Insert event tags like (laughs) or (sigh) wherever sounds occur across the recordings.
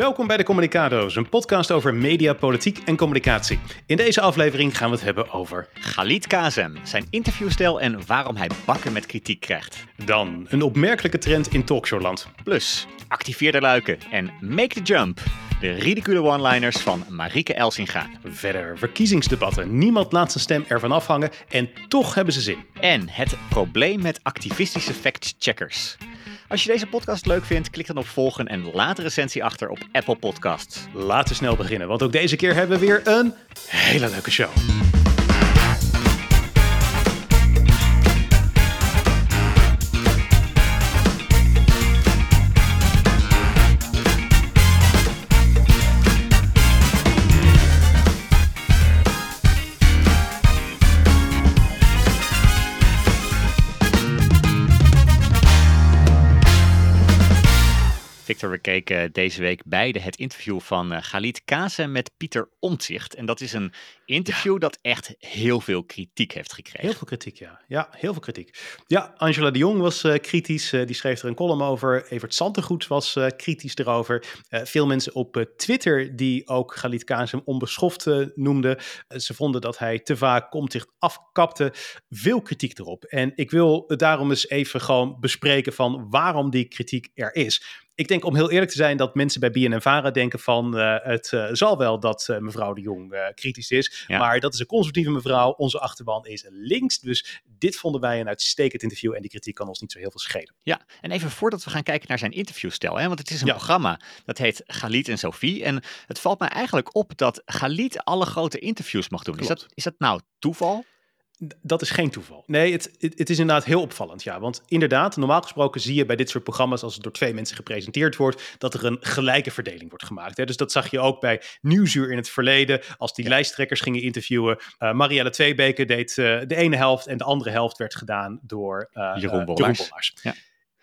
Welkom bij de Communicado's, een podcast over media, politiek en communicatie. In deze aflevering gaan we het hebben over Galit Kazem, zijn interviewstijl en waarom hij bakken met kritiek krijgt. dan een opmerkelijke trend in talkshowland. Plus, activeer de luiken en make the jump. De ridicule one-liners van Marieke Elsinga. Verder verkiezingsdebatten. Niemand laat zijn stem ervan afhangen en toch hebben ze zin. En het probleem met activistische fact-checkers. Als je deze podcast leuk vindt, klik dan op volgen en laat een recensie achter op Apple Podcasts. Laten we snel beginnen, want ook deze keer hebben we weer een hele leuke show. Deze week beide het interview van eh, Galit Kazem met Pieter Omtzigt. En dat is een interview dat echt heel veel kritiek heeft gekregen. Heel veel kritiek, ja. Ja, heel veel kritiek. Ja, Angela de Jong was eh, kritisch. eh, die schreef er een column over. Evert Santegoed was kritisch erover. Veel mensen op Twitter die ook Galit Kazem onbeschoft noemden. Ze vonden dat hij te vaak komt zich afkapte. Veel kritiek erop. En ik wil daarom eens even gewoon bespreken van waarom die kritiek er is. Ik denk om heel eerlijk te zijn dat mensen bij BNNVARA denken van eh, het eh, zal wel dat eh, mevrouw de Jong kritisch is. Ja. Maar dat is een conservatieve mevrouw. Onze achterban is links. Dus dit vonden wij een uitstekend interview. En die kritiek kan ons niet zo heel veel schelen. Ja, en even voordat we gaan kijken naar zijn interviewstijl, hè, want het is een Ja. programma dat heet Galit en Sophie. En het valt mij eigenlijk op dat Galit alle grote interviews mag doen. Is dat, is dat nou toeval? Dat is geen toeval. Nee, het, het, het is inderdaad heel opvallend. Ja, want inderdaad, normaal gesproken zie je bij dit soort programma's, als het door twee mensen gepresenteerd wordt, dat er een gelijke verdeling wordt gemaakt. Hè. Dus dat zag je ook bij Nieuwsuur in het verleden, als die lijsttrekkers gingen interviewen. Eh, Marielle Tweebeke deed eh, de ene helft en de andere helft werd gedaan door eh, Jeroen. Bollaars. Ja.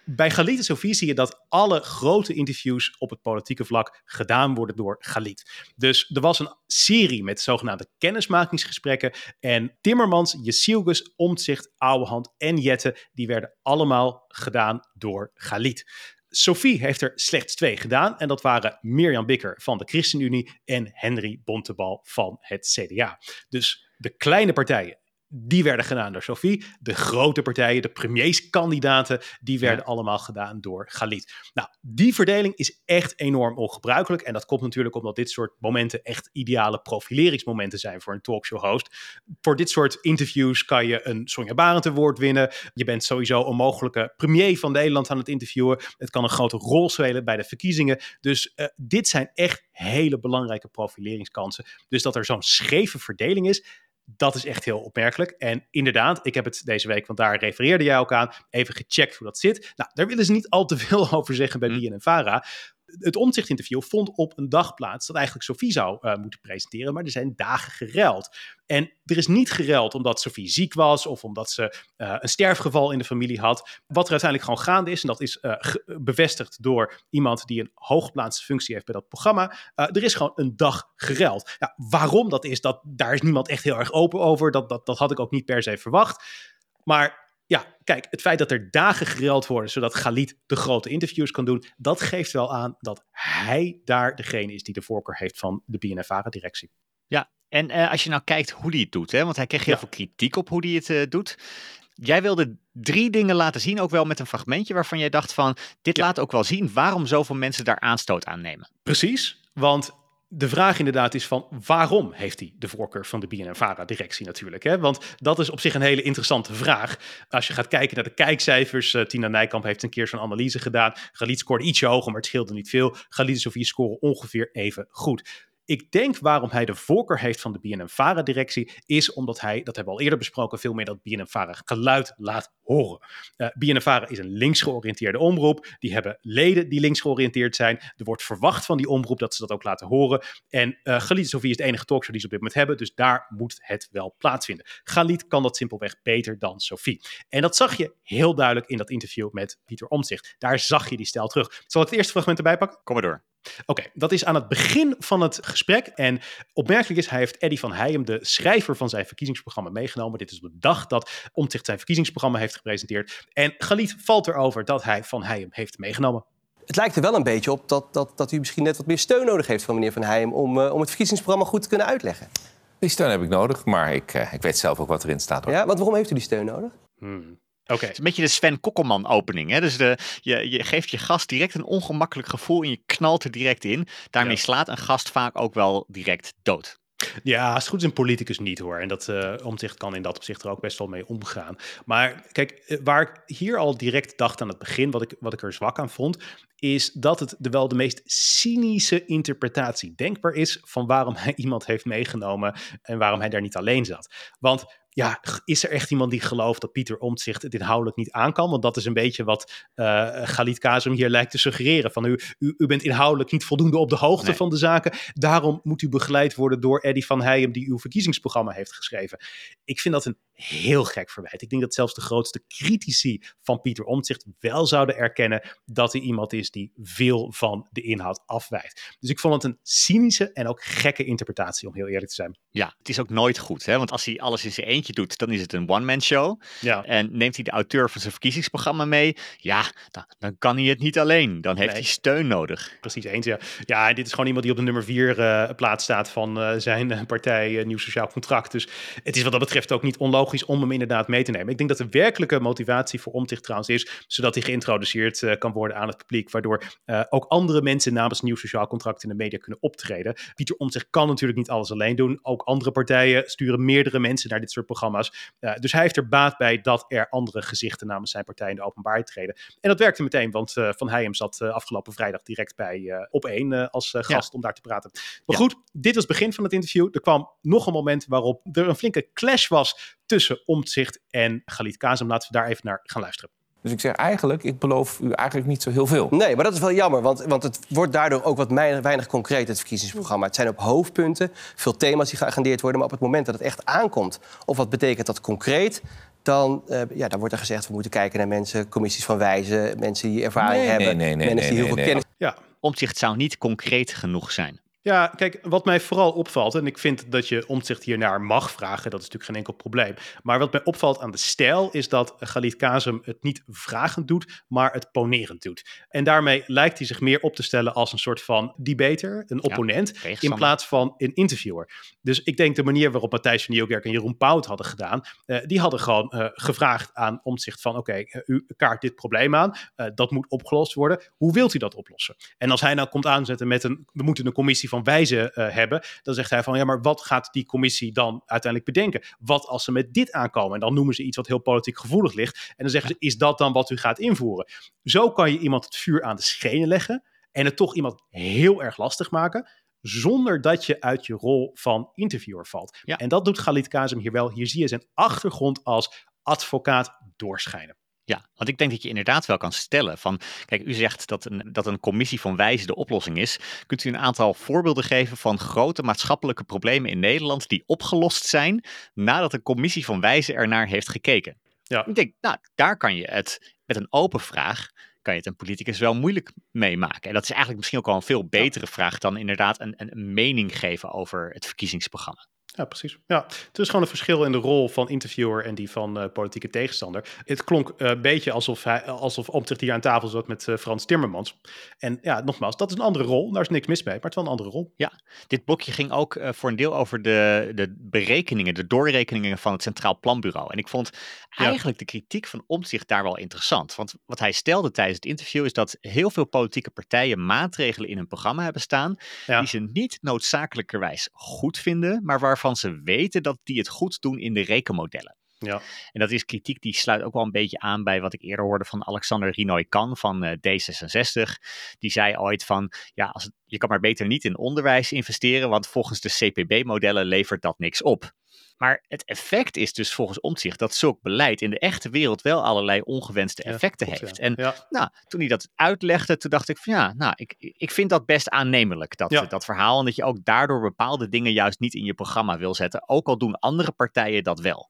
Bij Galit en Sofie zie je dat alle grote interviews op het politieke vlak gedaan worden door Galit. Dus er was een serie met zogenaamde kennismakingsgesprekken. En Timmermans, Jesielgus, Omtzigt, Ouwehand en Jette, die werden allemaal gedaan door Galit. Sophie heeft er slechts twee gedaan. En dat waren Mirjam Bikker van de ChristenUnie en Henry Bontebal van het CDA. Dus de kleine partijen, die werden gedaan door Sophie. De grote partijen, de premierskandidaten, die werden allemaal gedaan door Galit. Nou, die verdeling is echt enorm ongebruikelijk. En dat komt natuurlijk omdat dit soort momenten echt ideale profileringsmomenten zijn voor een talkshow-host. Voor dit soort interviews kan je een Sonja Barend woord winnen. Je bent sowieso een mogelijke premier van Nederland aan het interviewen. Het kan een grote rol spelen bij de verkiezingen. Dus eh, dit zijn echt hele belangrijke profileringskansen. Dus dat er zo'n scheve verdeling is, dat is echt heel opmerkelijk. En inderdaad, ik heb het deze week, want daar refereerde jij ook aan, even gecheckt hoe dat zit. Nou, daar willen ze niet al te veel (laughs) over zeggen bij Hm. BNNVARA. Het omzichtinterview vond op een dag plaats dat eigenlijk Sophie zou eh, moeten presenteren, maar er zijn dagen geruild. En er is niet geruild omdat Sophie ziek was of omdat ze eh, een sterfgeval in de familie had. Wat er uiteindelijk gewoon gaande is, en dat is eh, bevestigd door iemand die een hooggeplaatste functie heeft bij dat programma. er is gewoon een dag geruild. Ja, waarom dat is, dat, daar is niemand echt heel erg open over. Dat, dat, dat had ik ook niet per se verwacht. Maar ja, kijk, het feit dat er dagen geruild worden, zodat Galit de grote interviews kan doen, dat geeft wel aan dat hij daar degene is die de voorkeur heeft van de BNNVARA-directie. Ja, en eh, als je nou kijkt hoe hij het doet, hè, want hij kreeg heel Ja. veel kritiek op hoe hij het eh, doet. Jij wilde drie dingen laten zien, ook wel met een fragmentje waarvan jij dacht van, dit Ja. laat ook wel zien waarom zoveel mensen daar aanstoot aan nemen. Precies, want de vraag inderdaad is van waarom heeft hij de voorkeur van de BNNVARA-directie natuurlijk? Hè? Want dat is op zich een hele interessante vraag. Als je gaat kijken naar de kijkcijfers, eh, Tina Nijkamp heeft een keer zo'n analyse gedaan. Galit scoorde ietsje hoger, maar het scheelde niet veel. Galit en Sofie scoren ongeveer even goed. Ik denk waarom hij de voorkeur heeft van de BNNVARA-directie is omdat hij, dat hebben we al eerder besproken, veel meer dat BNNVARA geluid laat horen. Uh, BNNVARA is een links georiënteerde omroep. Die hebben leden die links georiënteerd zijn. Er wordt verwacht van die omroep dat ze dat ook laten horen. En uh, Galit Sofie is de enige talkshow die ze op dit moment hebben. Dus daar moet het wel plaatsvinden. Galit kan dat simpelweg beter dan Sofie. En dat zag je heel duidelijk in dat interview met Pieter Omtzigt. Daar zag je die stijl terug. Zal ik het eerste fragment erbij pakken? Kom maar door. Oké, okay, dat is aan het begin van het gesprek. En opmerkelijk is, hij heeft Eddie van Heijem, de schrijver van zijn verkiezingsprogramma, meegenomen. Dit is op de dag dat Omtzigt zijn verkiezingsprogramma heeft gepresenteerd. En Galit valt erover dat hij van Heijem heeft meegenomen. het lijkt er wel een beetje op dat, dat, dat u misschien net wat meer steun nodig heeft van meneer Van Heijem om, uh, om het verkiezingsprogramma goed te kunnen uitleggen. Die steun heb ik nodig, maar ik, uh, ik weet zelf ook wat erin staat. Hoor. Ja, want waarom heeft u die steun nodig? Hmm. Het is een beetje de Sven Kokkelman opening. Hè? Dus de, je, je geeft je gast direct een ongemakkelijk gevoel en je knalt er direct in. Daarmee slaat een gast vaak ook wel direct dood. Ja, als het goed is een politicus niet hoor. En dat uh, omzicht kan in dat opzicht er ook best wel mee omgaan. Maar kijk, eh, waar ik hier al direct dacht aan het begin, wat ik, wat ik er zwak aan vond, is dat het de, wel de meest cynische interpretatie denkbaar is van waarom hij (laughs) iemand heeft meegenomen en waarom hij daar niet alleen zat. Want ja, is er echt iemand die gelooft dat Pieter Omtzigt het inhoudelijk niet aan kan? Want dat is een beetje wat uh, Galit Kazem hier lijkt te suggereren. Van u, u, u bent inhoudelijk niet voldoende op de hoogte van de zaken. Daarom moet u begeleid worden door Eddie van Heijem, die uw verkiezingsprogramma heeft geschreven. Ik vind dat een heel gek verwijt. Ik denk dat zelfs de grootste critici van Pieter Omtzigt wel zouden erkennen dat hij iemand is die veel van de inhoud afwijkt. Dus ik vond het een cynische en ook gekke interpretatie, om heel eerlijk te zijn. Ja, het is ook nooit goed, hè? want als hij alles in zijn eentje doet, dan is het een one-man show. Ja. En neemt hij de auteur van zijn verkiezingsprogramma mee, ja, dan, dan kan hij het niet alleen. Dan heeft hij steun nodig. Precies eens, ja. Ja, en dit is gewoon iemand die op de nummer vier uh, plaats staat van uh, zijn partij uh, Nieuw Sociaal Contract. Dus het is wat dat betreft ook niet onlogisch om hem inderdaad mee te nemen. Ik denk dat de werkelijke motivatie voor Omtzigt trouwens is, zodat hij geïntroduceerd uh, kan worden aan het publiek, waardoor uh, ook andere mensen namens nieuw sociaal contract in de media kunnen optreden. Pieter Omtzigt kan natuurlijk niet alles alleen doen. Ook andere partijen sturen meerdere mensen naar dit soort programma's. Uh, dus hij heeft er baat bij dat er andere gezichten namens zijn partij in de openbaarheid treden. En dat werkte meteen, want Van Heijem zat afgelopen vrijdag direct bij op één als gast ja. om daar te praten. Maar ja. goed, dit was het begin van het interview. Er kwam nog een moment waarop er een flinke clash was tussen Omtzigt en Galit Kazem. Laten we daar even naar gaan luisteren. Dus ik zeg eigenlijk, ik beloof u eigenlijk niet zo heel veel. Nee, maar dat is wel jammer, want, want het wordt daardoor ook wat weinig concreet, het verkiezingsprogramma. Het zijn op hoofdpunten, veel thema's die geagendeerd worden, maar op het moment dat het echt aankomt, of wat betekent dat concreet, dan, uh, ja, dan wordt er gezegd, we moeten kijken naar mensen, commissies van wijzen, mensen die ervaring nee, hebben, nee, nee, mensen die heel veel kennis... Ja. Omtzigt zou niet concreet genoeg zijn. Ja, kijk, wat mij vooral opvalt, en ik vind dat je omzicht hiernaar mag vragen, dat is natuurlijk geen enkel probleem. Maar wat mij opvalt aan de stijl is dat Galit Kazem het niet vragend doet, maar het ponerend doet. En daarmee lijkt hij zich meer op te stellen als een soort van debater, een opponent, ja, in plaats van een interviewer. Dus ik denk de manier waarop Matthijs van Nieuwkerk en Jeroen het hadden gedaan, uh, die hadden gewoon uh, gevraagd aan omzicht van, oké, okay, uh, u kaart dit probleem aan, dat moet opgelost worden. Hoe wilt u dat oplossen? En als hij nou komt aanzetten met een, we moeten een commissie van wijzen uh, hebben, dan zegt hij van ja, maar wat gaat die commissie dan uiteindelijk bedenken? Wat als ze met dit aankomen? En dan noemen ze iets wat heel politiek gevoelig ligt. En dan zeggen ze, is dat dan wat u gaat invoeren? Zo kan je iemand het vuur aan de schenen leggen en het toch iemand heel erg lastig maken zonder dat je uit je rol van interviewer valt. Ja. En dat doet Galit Kazem hier wel. Hier zie je zijn achtergrond als advocaat doorschijnen. Ja, want ik denk dat je inderdaad wel kan stellen van, kijk, u zegt dat een, dat een commissie van wijzen de oplossing is. Kunt u een aantal voorbeelden geven van grote maatschappelijke problemen in Nederland die opgelost zijn nadat een commissie van wijzen ernaar heeft gekeken? Ja. Ik denk, nou, daar kan je het met een open vraag, kan je het een politicus wel moeilijk meemaken. En dat is eigenlijk misschien ook wel een veel betere ja. vraag dan inderdaad een, een mening geven over het verkiezingsprogramma. Ja, precies. Ja, het is gewoon een verschil in de rol van interviewer en die van uh, politieke tegenstander. Het klonk uh, een beetje alsof, hij, alsof Omtzigt hier aan tafel zat met uh, Frans Timmermans. En ja, nogmaals, dat is een andere rol. Daar is niks mis mee, maar het is wel een andere rol. Ja, dit blokje ging ook voor een deel over de, de berekeningen, de doorrekeningen van het Centraal Planbureau. En ik vond eigenlijk ja. de kritiek van Omtzigt daar wel interessant. Want wat hij stelde tijdens het interview is dat heel veel politieke partijen maatregelen in hun programma hebben staan ja. die ze niet noodzakelijkerwijs goed vinden, maar waarvan ze weten dat die het goed doen in de rekenmodellen. Ja. En dat is kritiek die sluit ook wel een beetje aan bij wat ik eerder hoorde van Alexander Rinoy Kan van uh, D66. Die zei ooit van, ja, als het, je kan maar beter niet in onderwijs investeren, want volgens de CPB-modellen levert dat niks op. Maar het effect is dus volgens omzicht dat zulk beleid in de echte wereld wel allerlei ongewenste effecten ja, klopt, heeft. Ja. En ja. Nou, toen hij dat uitlegde, toen dacht ik van ja, nou, ik, ik vind dat best aannemelijk, dat, dat verhaal. En dat je ook daardoor bepaalde dingen juist niet in je programma wil zetten, ook al doen andere partijen dat wel.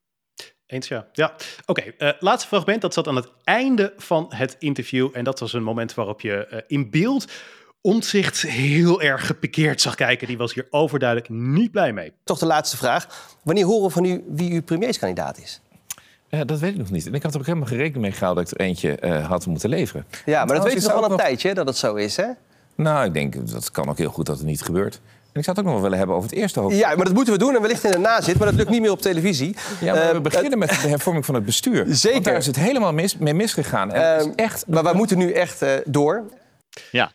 Eens ja. Ja, oké. Okay, uh, laatste fragment, dat zat aan het einde van het interview. En dat was een moment waarop je uh, in beeld Omtzigt heel erg gepikeerd zag kijken. Die was hier overduidelijk niet blij mee. Toch de laatste vraag. Wanneer horen we van u wie uw premierskandidaat is? Ja, dat weet ik nog niet. En ik had er ook helemaal geen rekening mee gehouden dat ik er eentje uh, had moeten leveren. Ja, maar dat weet je nog wel een nog- tijdje dat het zo is, hè? Nou, ik denk dat kan ook heel goed dat het niet gebeurt. En ik zou het ook nog wel willen hebben over het eerste hoofdstuk. Ja, maar dat moeten we doen en wellicht in de nazit, maar dat lukt niet meer op televisie. Ja, maar Eh, we beginnen met de hervorming van het bestuur. (laughs) Zeker. Want daar is het helemaal mis, mee misgegaan. En het is echt... Maar wij moeten nu echt eh, door. Ja.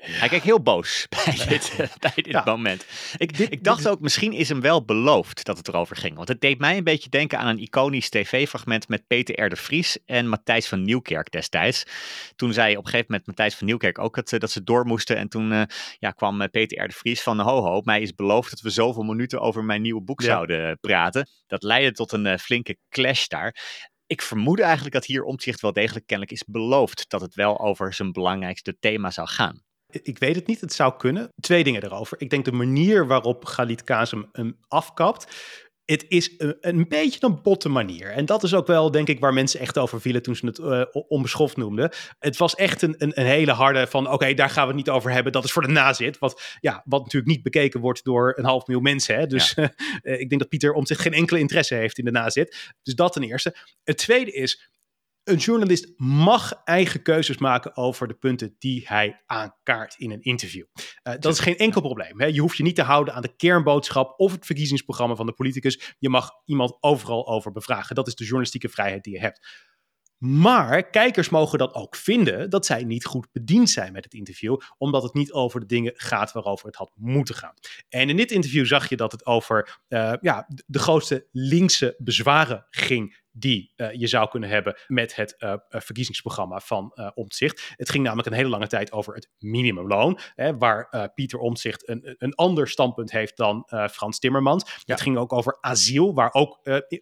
Hij kijkt heel boos (laughs) bij dit, eh, bij dit Ja. moment. Ik, ik dacht ook, misschien is hem wel beloofd dat het erover ging. Want het deed mij een beetje denken aan een iconisch tv-fragment met Peter R. de Vries en Matthijs van Nieuwkerk destijds. Toen zei op een gegeven moment Matthijs van Nieuwkerk ook het, eh, dat ze door moesten. En toen eh, ja, kwam eh, Peter R. de Vries van, ho ho, mij is beloofd dat we zoveel minuten over mijn nieuwe boek Ja. zouden praten. Dat leidde tot een flinke clash daar. Ik vermoed eigenlijk dat hier Omtzigt wel degelijk kennelijk is beloofd dat het wel over zijn belangrijkste thema zou gaan. Ik weet het niet, het zou kunnen. Twee dingen erover. Ik denk de manier waarop Galit Kazem hem afkapt. Het is een, een beetje een botte manier. En dat is ook wel, denk ik, waar mensen echt over vielen toen ze het eh, onbeschoft noemden. Het was echt een, een, een hele harde van, oké, daar gaan we het niet over hebben. Dat is voor de nazit. Wat, ja, wat natuurlijk niet bekeken wordt door een half miljoen mensen. Hè? Dus (laughs) eh, ik denk dat Pieter om zich geen enkele interesse heeft in de nazit. Dus dat ten eerste. Het tweede is, een journalist mag eigen keuzes maken over de punten die hij aankaart in een interview. Uh, dat is geen enkel probleem. Hè? Je hoeft je niet te houden aan de kernboodschap of het verkiezingsprogramma van de politicus. Je mag iemand overal over bevragen. Dat is de journalistieke vrijheid die je hebt. Maar kijkers mogen dan ook vinden dat zij niet goed bediend zijn met het interview, omdat het niet over de dingen gaat waarover het had moeten gaan. En in dit interview zag je dat het over uh, ja, de grootste linkse bezwaren ging die uh, je zou kunnen hebben met het uh, verkiezingsprogramma van uh, Omtzigt. Het ging namelijk een hele lange tijd over het minimumloon, hè, waar Pieter Omtzigt een, een ander standpunt heeft dan Frans Timmermans. Ja. Het ging ook over asiel, waar ook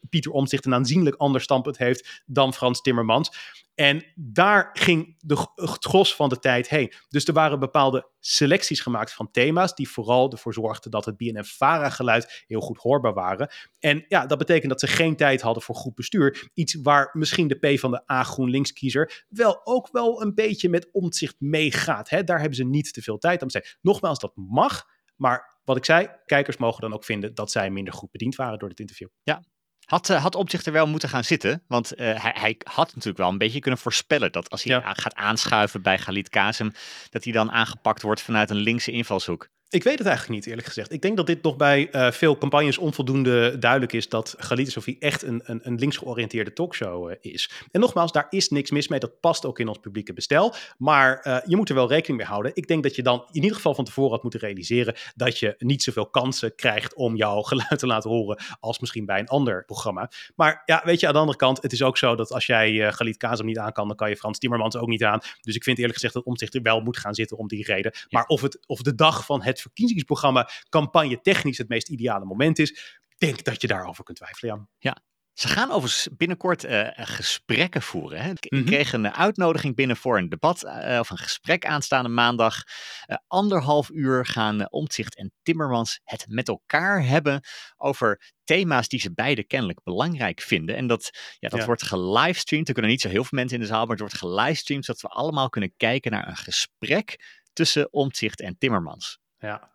Pieter Omtzigt een aanzienlijk ander standpunt heeft dan Frans Timmermans. En daar ging de, het gros van de tijd heen. Dus er waren bepaalde selecties gemaakt van thema's die vooral ervoor zorgden dat het BNN-Vara-geluid heel goed hoorbaar waren. En ja, dat betekent dat ze geen tijd hadden voor goed bestuur. Iets waar misschien de P van de A GroenLinks-kiezer wel ook wel een beetje met omzicht meegaat. Daar hebben ze niet te veel tijd aan besteed. Nogmaals, dat mag, maar wat ik zei, kijkers mogen dan ook vinden dat zij minder goed bediend waren door dit interview. Ja, had, uh, had Omtzigt er wel moeten gaan zitten. Want uh, hij, hij, had natuurlijk wel een beetje kunnen voorspellen dat als hij ja. gaat aanschuiven bij Galit Kazem, dat hij dan aangepakt wordt vanuit een linkse invalshoek. Ik weet het eigenlijk niet, eerlijk gezegd. Ik denk dat dit nog bij uh, veel campagnes onvoldoende duidelijk is dat Galit Sofie echt een, een, een links georiënteerde talkshow uh, is. En nogmaals, daar is niks mis mee. Dat past ook in ons publieke bestel. Maar uh, je moet er wel rekening mee houden. Ik denk dat je dan in ieder geval van tevoren had moeten realiseren dat je niet zoveel kansen krijgt om jouw (laughs) geluid te laten horen als misschien bij een ander programma. Maar ja, weet je, aan de andere kant, het is ook zo dat als jij Galit Kazem niet aan kan, dan kan je Frans Timmermans ook niet aan. Dus ik vind eerlijk gezegd dat Omtzigt er wel moet gaan zitten om die reden. Maar of, het, of de dag van het verkiezingsprogramma campagne technisch het meest ideale moment is, denk dat je daarover kunt twijfelen, Jan. Ja. Ze gaan overigens binnenkort uh, gesprekken voeren. Hè? Ik mm -hmm. kreeg een uitnodiging binnen voor een debat uh, of een gesprek aanstaande maandag. Uh, anderhalf uur gaan Omtzigt en Timmermans het met elkaar hebben over thema's die ze beide kennelijk belangrijk vinden. En dat, ja, dat ja. wordt gelivestreamd. Er kunnen niet zo heel veel mensen in de zaal, maar het wordt gelivestreamd zodat we allemaal kunnen kijken naar een gesprek tussen Omtzigt en Timmermans. Ja,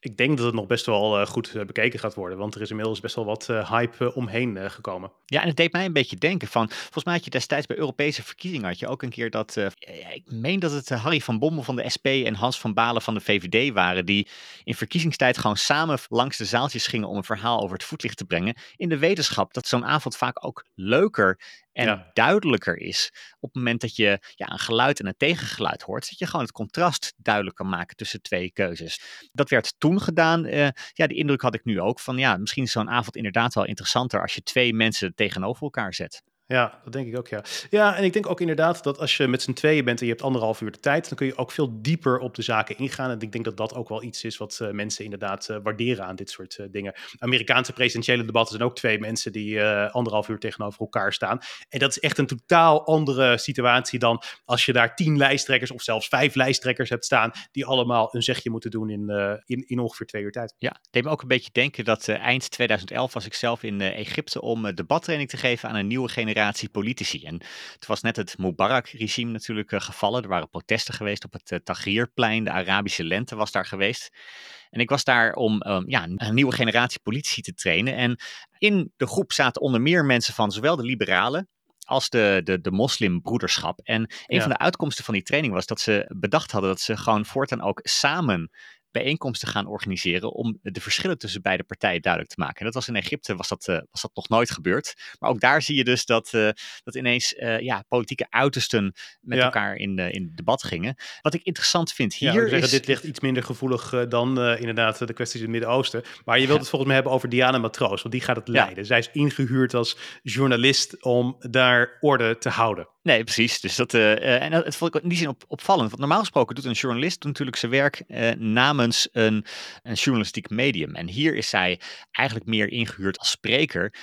ik denk dat het nog best wel uh, goed uh, bekeken gaat worden. Want er is inmiddels best wel wat uh, hype omheen gekomen. Ja, en het deed mij een beetje denken van... Volgens mij had je destijds bij Europese verkiezingen... had je ook een keer dat... ik meen dat het Harry van Bommel van de SP... en Hans van Balen van de VVD waren... die in verkiezingstijd gewoon samen langs de zaaltjes gingen... om een verhaal over het voetlicht te brengen. In de wetenschap dat zo'n avond vaak ook leuker en ja. duidelijker is op het moment dat je ja, een geluid en een tegengeluid hoort, dat je gewoon het contrast duidelijk kan maken tussen twee keuzes. Dat werd toen gedaan. Uh, ja, die indruk had ik nu ook van ja, misschien is zo'n avond inderdaad wel interessanter als je twee mensen tegenover elkaar zet. Ja, dat denk ik ook, ja. Ja, en ik denk ook inderdaad dat als je met z'n tweeën bent en je hebt anderhalf uur de tijd, dan kun je ook veel dieper op de zaken ingaan. En ik denk dat dat ook wel iets is wat uh, mensen inderdaad uh, waarderen aan dit soort uh, dingen. Amerikaanse presidentiële debatten zijn ook twee mensen die anderhalf uur tegenover elkaar staan. En dat is echt een totaal andere situatie dan als je daar tien lijsttrekkers of zelfs vijf lijsttrekkers hebt staan, die allemaal een zegje moeten doen in, in, in ongeveer twee uur tijd. Ja, deed me ook een beetje denken dat eind 2011 was ik zelf in Egypte om debattraining te geven aan een nieuwe generatie generatie politici. En het was net het Mubarak-regime natuurlijk uh, gevallen. Er waren protesten geweest op het uh, Tahrirplein. De Arabische lente was daar geweest. En ik was daar om um, ja, een nieuwe generatie politici te trainen. En in de groep zaten onder meer mensen van zowel de liberalen als de, de, de moslimbroederschap. En een Ja. van de uitkomsten van die training was dat ze bedacht hadden dat ze gewoon voortaan ook samen bijeenkomsten gaan organiseren om de verschillen tussen beide partijen duidelijk te maken. En dat was in Egypte was dat, eh, was dat nog nooit gebeurd. Maar ook daar zie je dus dat, eh, dat ineens eh, ja, politieke uitersten met Ja. elkaar in, in debat gingen. Wat ik interessant vind Ja, hier zeggen, is... dit ligt iets minder gevoelig dan inderdaad de kwesties in het Midden-Oosten. Maar je wilt het volgens mij hebben over Diana Matroos, want die gaat het Ja. leiden. Zij is ingehuurd als journalist om daar orde te houden. Nee, precies. Dus dat, en dat het vond ik in die zin op, opvallend. Want normaal gesproken doet een journalist natuurlijk zijn werk eh, namens een, een journalistiek medium. En hier is zij eigenlijk meer ingehuurd als spreker.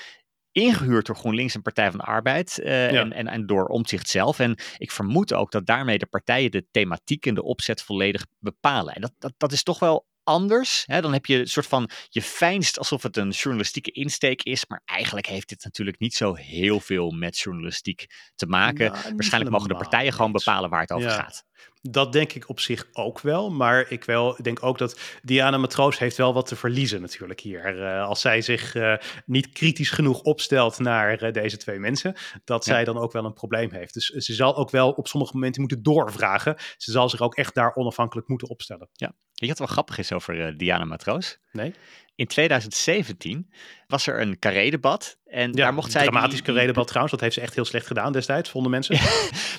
Ingehuurd door GroenLinks en Partij van de Arbeid eh, Ja. en, en, en door Omtzigt zelf. En ik vermoed ook dat daarmee de partijen de thematiek en de opzet volledig bepalen. En dat, dat, dat is toch wel anders. Hè? Dan heb je een soort van, je fijnst alsof het een journalistieke insteek is. Maar eigenlijk heeft dit natuurlijk niet zo heel veel met journalistiek te maken. Nou, Waarschijnlijk mogen de partijen gewoon bepalen waar het over Ja. gaat. Dat denk ik op zich ook wel. Maar ik wel, denk ook dat Diana Matroos heeft wel wat te verliezen natuurlijk hier. Eh, als zij zich eh, niet kritisch genoeg opstelt naar eh, deze twee mensen, dat Ja. zij dan ook wel een probleem heeft. Dus ze zal ook wel op sommige momenten moeten doorvragen. Ze zal zich ook echt daar onafhankelijk moeten opstellen. Weet je wat wel grappig is over eh, Diana Matroos? Nee? In 2017 was er een carré-debat. En daar mocht zij... die- dramatisch die- trouwens. Dat heeft ze echt heel slecht gedaan destijds, vonden mensen. (laughs)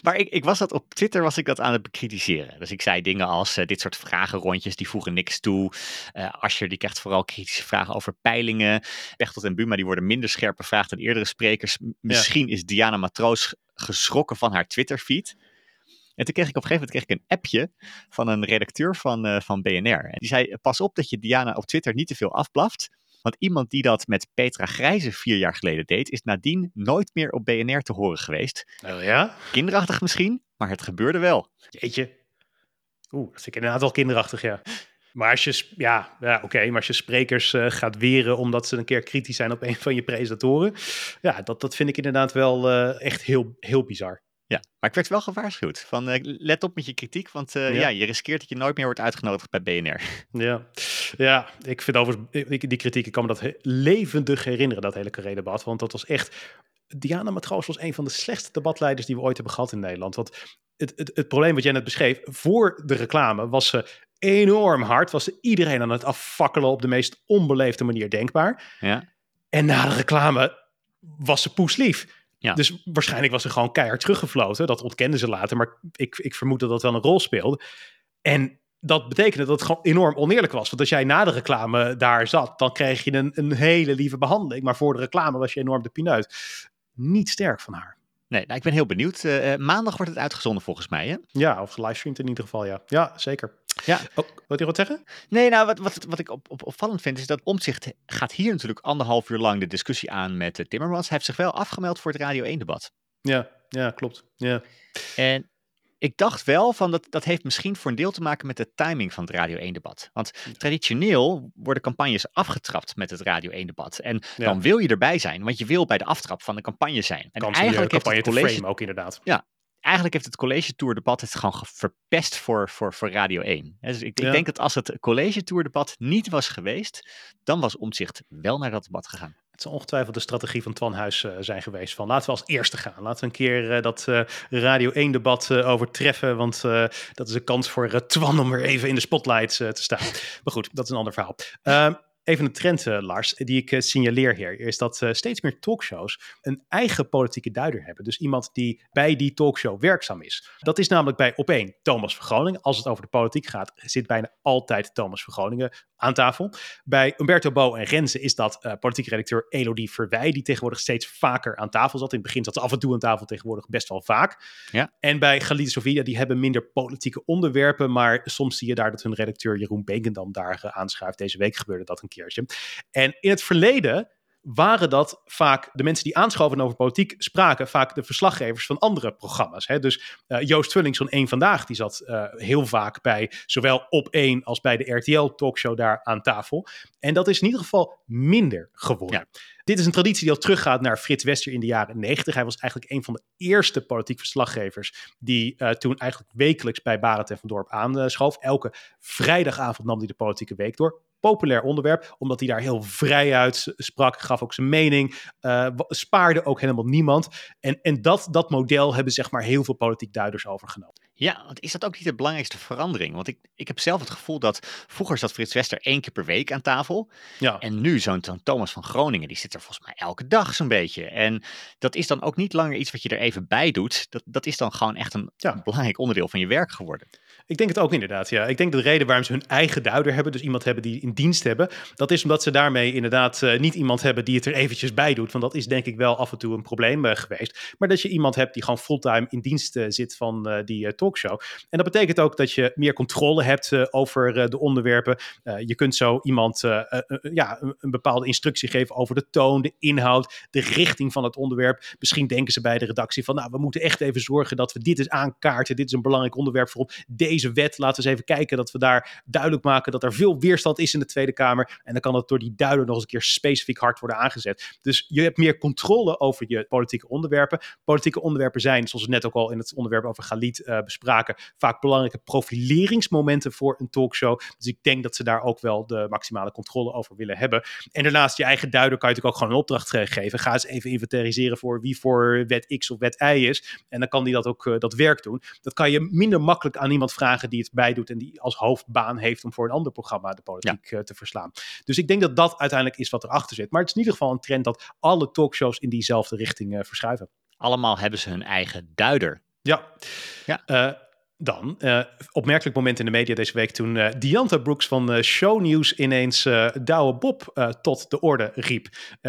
Maar ik, ik was dat op Twitter was ik dat aan het bekritiseren. Dus ik zei dingen als eh, dit soort vragenrondjes die voegen niks toe. Eh Ascher die krijgt vooral kritische vragen over peilingen. Pechtold en Buma die worden minder scherp bevraagd dan eerdere sprekers. Misschien is Diana Matroos geschrokken van haar Twitter feed. En toen kreeg ik op een gegeven moment kreeg ik een appje van een redacteur van, eh, van BNR. En die zei, pas op dat je Diana op Twitter niet te veel afblaft. Want iemand die dat met Petra Grijze vier jaar geleden deed, is nadien nooit meer op BNR te horen geweest. Oh ja? Kinderachtig misschien, maar het gebeurde wel. Jeetje. Oeh, dat vind ik inderdaad wel kinderachtig, ja. Maar als je, ja, ja oké, maar als je sprekers eh, gaat weren omdat ze een keer kritisch zijn op een van je presentatoren, ja, dat, dat vind ik inderdaad wel eh, echt heel, heel bizar. Ja, maar ik werd wel gewaarschuwd van eh, let op met je kritiek, want eh, Ja. ja. je riskeert dat je nooit meer wordt uitgenodigd bij BNR. (laughs) Ja, ja ik vind overigens, ik, die kritiek, ik kan me dat he- levendig herinneren, dat hele carré-debat, want dat was echt, Diana Matroos was een van de slechtste debatleiders die we ooit hebben gehad in Nederland. Want het, het, het probleem wat jij net beschreef, voor de reclame was ze enorm hard, was ze iedereen aan het afvakkelen op de meest onbeleefde manier denkbaar. Ja. En na de reclame was ze poeslief. Ja. Dus waarschijnlijk was ze gewoon keihard teruggefloten. Dat ontkende ze later, maar ik, ik vermoed dat dat wel een rol speelde. En dat betekende dat het gewoon enorm oneerlijk was. Want als jij na de reclame daar zat, dan kreeg je een, een hele lieve behandeling. Maar voor de reclame was je enorm de pineut. Niet sterk van haar. Nee, nou, ik ben heel benieuwd. Eh, eh, maandag wordt het uitgezonden volgens mij, hè? Ja, of gelivestreamd in ieder geval, ja. Ja, zeker. Ja. Oh, wil je wat zeggen? Nee, nou, wat, wat, wat ik op, op, opvallend vind, is dat Omtzigt gaat hier natuurlijk anderhalf uur lang de discussie aan met eh, Timmermans. Hij heeft zich wel afgemeld voor het Radio 1-debat. Ja, ja klopt. Ja. En ik dacht wel van dat, dat heeft misschien voor een deel te maken met de timing van het Radio 1-debat. Want traditioneel worden campagnes afgetrapt met het Radio 1-debat. En Ja. dan wil je erbij zijn, want je wil bij de aftrap van de campagne zijn. En Kans eigenlijk heeft, campagne het te college, frame ook inderdaad. Eigenlijk heeft het college tour debat het gewoon ge- verpest voor, voor, voor Radio 1. Hè, Dus ik, Ja. ik denk dat als het college tour debat niet was geweest, dan was Omtzigt wel naar dat debat gegaan. Het zal ongetwijfeld de strategie van Twan Huis eh, zijn geweest. Van laten we als eerste gaan. Laten we een keer eh, dat eh, Radio 1 debat overtreffen. Want dat is een kans voor Twan om weer even in de spotlights eh, te staan. maar goed, dat is een ander verhaal. Even een trend, eh, Lars, die ik eh, signaleer hier. Is dat eh, steeds meer talkshows een eigen politieke duider hebben. Dus iemand die bij die talkshow werkzaam is. Dat is namelijk bij op één Thomas van Groningen. Als het over de politiek gaat, zit bijna altijd Thomas van Groningen aan tafel. Bij Umberto Bo en Renze is dat politiek redacteur Elodie Verwij, die tegenwoordig steeds vaker aan tafel zat. In het begin zat ze af en toe aan tafel, tegenwoordig best wel vaak. Ja. En bij Galide Sofia, die hebben minder politieke onderwerpen, maar soms zie je daar dat hun redacteur Jeroen Benkendam daar aanschuift. Deze week gebeurde dat een En in het verleden waren dat vaak de mensen die aanschoven en over politiek spraken, vaak de verslaggevers van andere programma's. Hè? Dus eh, Joost Vullings van Eén Vandaag, die zat eh, heel vaak bij zowel op één als bij de RTL-talkshow daar aan tafel. En dat is in ieder geval minder geworden. Dit is een traditie die al teruggaat naar Frits Wester in de jaren 90. Hij was eigenlijk een van de eerste politiek verslaggevers die uh, toen eigenlijk wekelijks bij Barend en van Dorp aanschoof. Elke vrijdagavond nam hij de politieke week door populair onderwerp, omdat hij daar heel vrij uit sprak, gaf ook zijn mening, uh, spaarde ook helemaal niemand. En, en dat, dat model hebben zeg maar heel veel politiek duiders overgenomen. Ja, want is dat ook niet de belangrijkste verandering? Want ik, ik heb zelf het gevoel dat vroeger zat Frits Wester één keer per week aan tafel. Ja. En nu zo'n Thomas van Groningen, die zit er volgens mij elke dag zo'n beetje. En dat is dan ook niet langer iets wat je er even bij doet. Dat, dat is dan gewoon echt een ja. belangrijk onderdeel van je werk geworden. Ik denk het ook inderdaad, ja. Ik denk de reden waarom ze hun eigen duider hebben, dus iemand hebben die in dienst hebben, dat is omdat ze daarmee inderdaad uh, niet iemand hebben die het er eventjes bij doet. Want dat is denk ik wel af en toe een probleem uh, geweest. Maar dat je iemand hebt die gewoon fulltime in dienst uh, zit van die talkshow. En dat betekent ook dat je meer controle hebt over de onderwerpen. je kunt zo iemand ja, een, bepaalde instructie geven over de toon, de inhoud, de richting van het onderwerp. Misschien denken ze bij de redactie van, nou, we moeten echt even zorgen dat we dit eens aankaarten. Dit is een belangrijk onderwerp voor ons. Deze deze wet, laten we eens even kijken dat we daar duidelijk maken dat er veel weerstand is in de Tweede Kamer. En dan kan dat door die duider nog eens een keer specifiek hard worden aangezet. Dus je hebt meer controle over je politieke onderwerpen. Politieke onderwerpen zijn, zoals we net ook al in het onderwerp over Galit uh, bespraken, vaak belangrijke profileringsmomenten voor een talkshow. Dus ik denk dat ze daar ook wel de maximale controle over willen hebben. En daarnaast, je eigen duider kan je natuurlijk ook gewoon een opdracht geven. Ga eens even inventariseren voor wie voor wet X of wet Y is. En dan kan die dat ook uh, dat werk doen. Dat kan je minder makkelijk aan iemand vragen die het bijdoet en die als hoofdbaan heeft om voor een ander programma de politiek ja. Eh, te verslaan. Dus ik denk dat dat uiteindelijk is wat erachter zit. Maar het is in ieder geval een trend dat alle talkshows in diezelfde richting uh, verschuiven. Allemaal hebben ze hun eigen duider. Ja. ja. Uh, dan, uh, opmerkelijk moment in de media deze week toen uh, Dianta Brooks van uh, Show News ineens Douwe Bob tot de orde riep.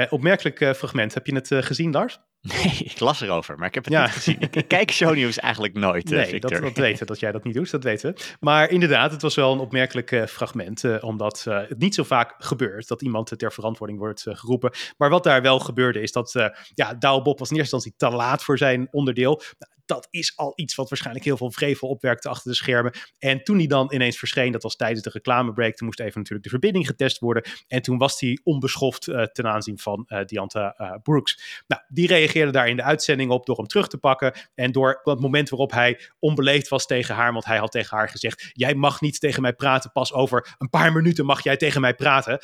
opmerkelijk fragment. Heb je het gezien, Lars? (laughs) Nee, ik las erover, maar ik heb het niet gezien. Ik, kijk shownieuws eigenlijk nooit, Nee, uh, dat, dat weten dat jij dat niet doet, dat weten we. Maar inderdaad, het was wel een opmerkelijk uh, fragment, uh, omdat het niet zo vaak gebeurt dat iemand ter verantwoording wordt geroepen. Maar wat daar wel gebeurde is dat, ja, Douwe Bob was in eerste instantie te laat voor zijn onderdeel. Nou, dat is al iets wat waarschijnlijk heel veel vrevel opwerkte achter de schermen. En toen hij dan ineens verscheen, dat was tijdens de reclamebreak, toen moest even natuurlijk de verbinding getest worden. En toen was hij onbeschoft uh, ten aanzien van uh, Brooks. Nou, die reageerde daar in de uitzending op door hem terug te pakken. En door het moment waarop hij onbeleefd was tegen haar, want hij had tegen haar gezegd: Jij mag niet tegen mij praten, pas over een paar minuten mag jij tegen mij praten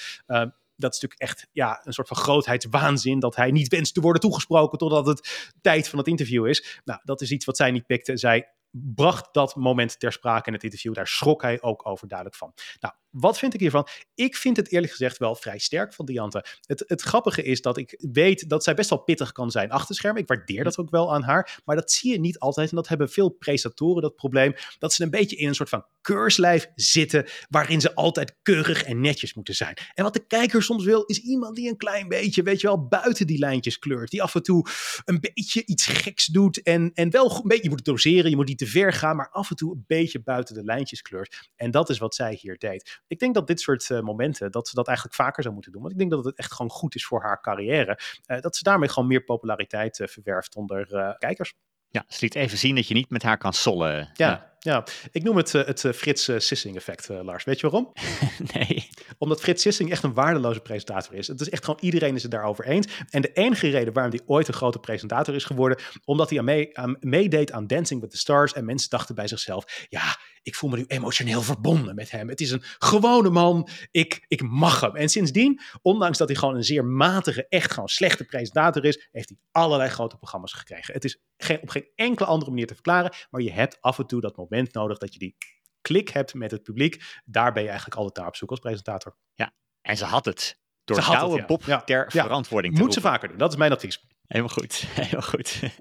dat is natuurlijk echt ja, een soort van grootheidswaanzin. Dat hij niet wenst te worden toegesproken totdat het tijd van het interview is. Nou, dat is iets wat zij niet pikte. Zij bracht dat moment ter sprake in het interview. Daar schrok hij ook over duidelijk van. Nou, wat vind ik hiervan? Ik vind het eerlijk gezegd wel vrij sterk van Diante. Het, het grappige is dat ik weet dat zij best wel pittig kan zijn achter schermen. Ik waardeer dat ook wel aan haar. Maar dat zie je niet altijd. En dat hebben veel presentatoren dat probleem. Dat ze een beetje in een soort van keurslijf zitten. Waarin ze altijd keurig en netjes moeten zijn. En wat de kijker soms wil, is iemand die een klein beetje, weet je wel, buiten die lijntjes kleurt. Die af en toe een beetje iets geks doet. En, en wel een beetje, je moet doseren. Je moet niet te ver gaan. Maar af en toe een beetje buiten de lijntjes kleurt. En dat is wat zij hier deed ik denk dat dit soort uh, momenten, dat ze dat eigenlijk vaker zou moeten doen. Want ik denk dat het echt gewoon goed is voor haar carrière. Uh, dat ze daarmee gewoon meer populariteit uh, verwerft onder kijkers. Ja, ze liet even zien dat je niet met haar kan sollen. Ja, ja. ik noem het het Frits Sissing effect, Lars. Weet je waarom? (laughs) nee. Omdat Frits Sissing echt een waardeloze presentator is. Het is echt gewoon, iedereen is het daarover eens. En de enige reden waarom hij ooit een grote presentator is geworden, omdat hij aan, mee, aan meedeed aan Dancing with the Stars. En mensen dachten bij zichzelf, ja, ik voel me nu emotioneel verbonden met hem. Het is een gewone man. Ik, ik mag hem. En sindsdien, ondanks dat hij gewoon een zeer matige, echt gewoon slechte presentator is, heeft hij allerlei grote programma's gekregen. Het is geen, op geen enkele andere manier te verklaren, maar je hebt af en toe dat moment nodig dat je die klik hebt met het publiek. Daar ben je eigenlijk altijd naar op zoek als presentator. Ja, en ze had het. Door Douwe ja. Bob ja. ter ja. verantwoording te Moet roepen. ze vaker doen. Dat is mijn advies. Helemaal goed. (laughs) Helemaal goed. Zullen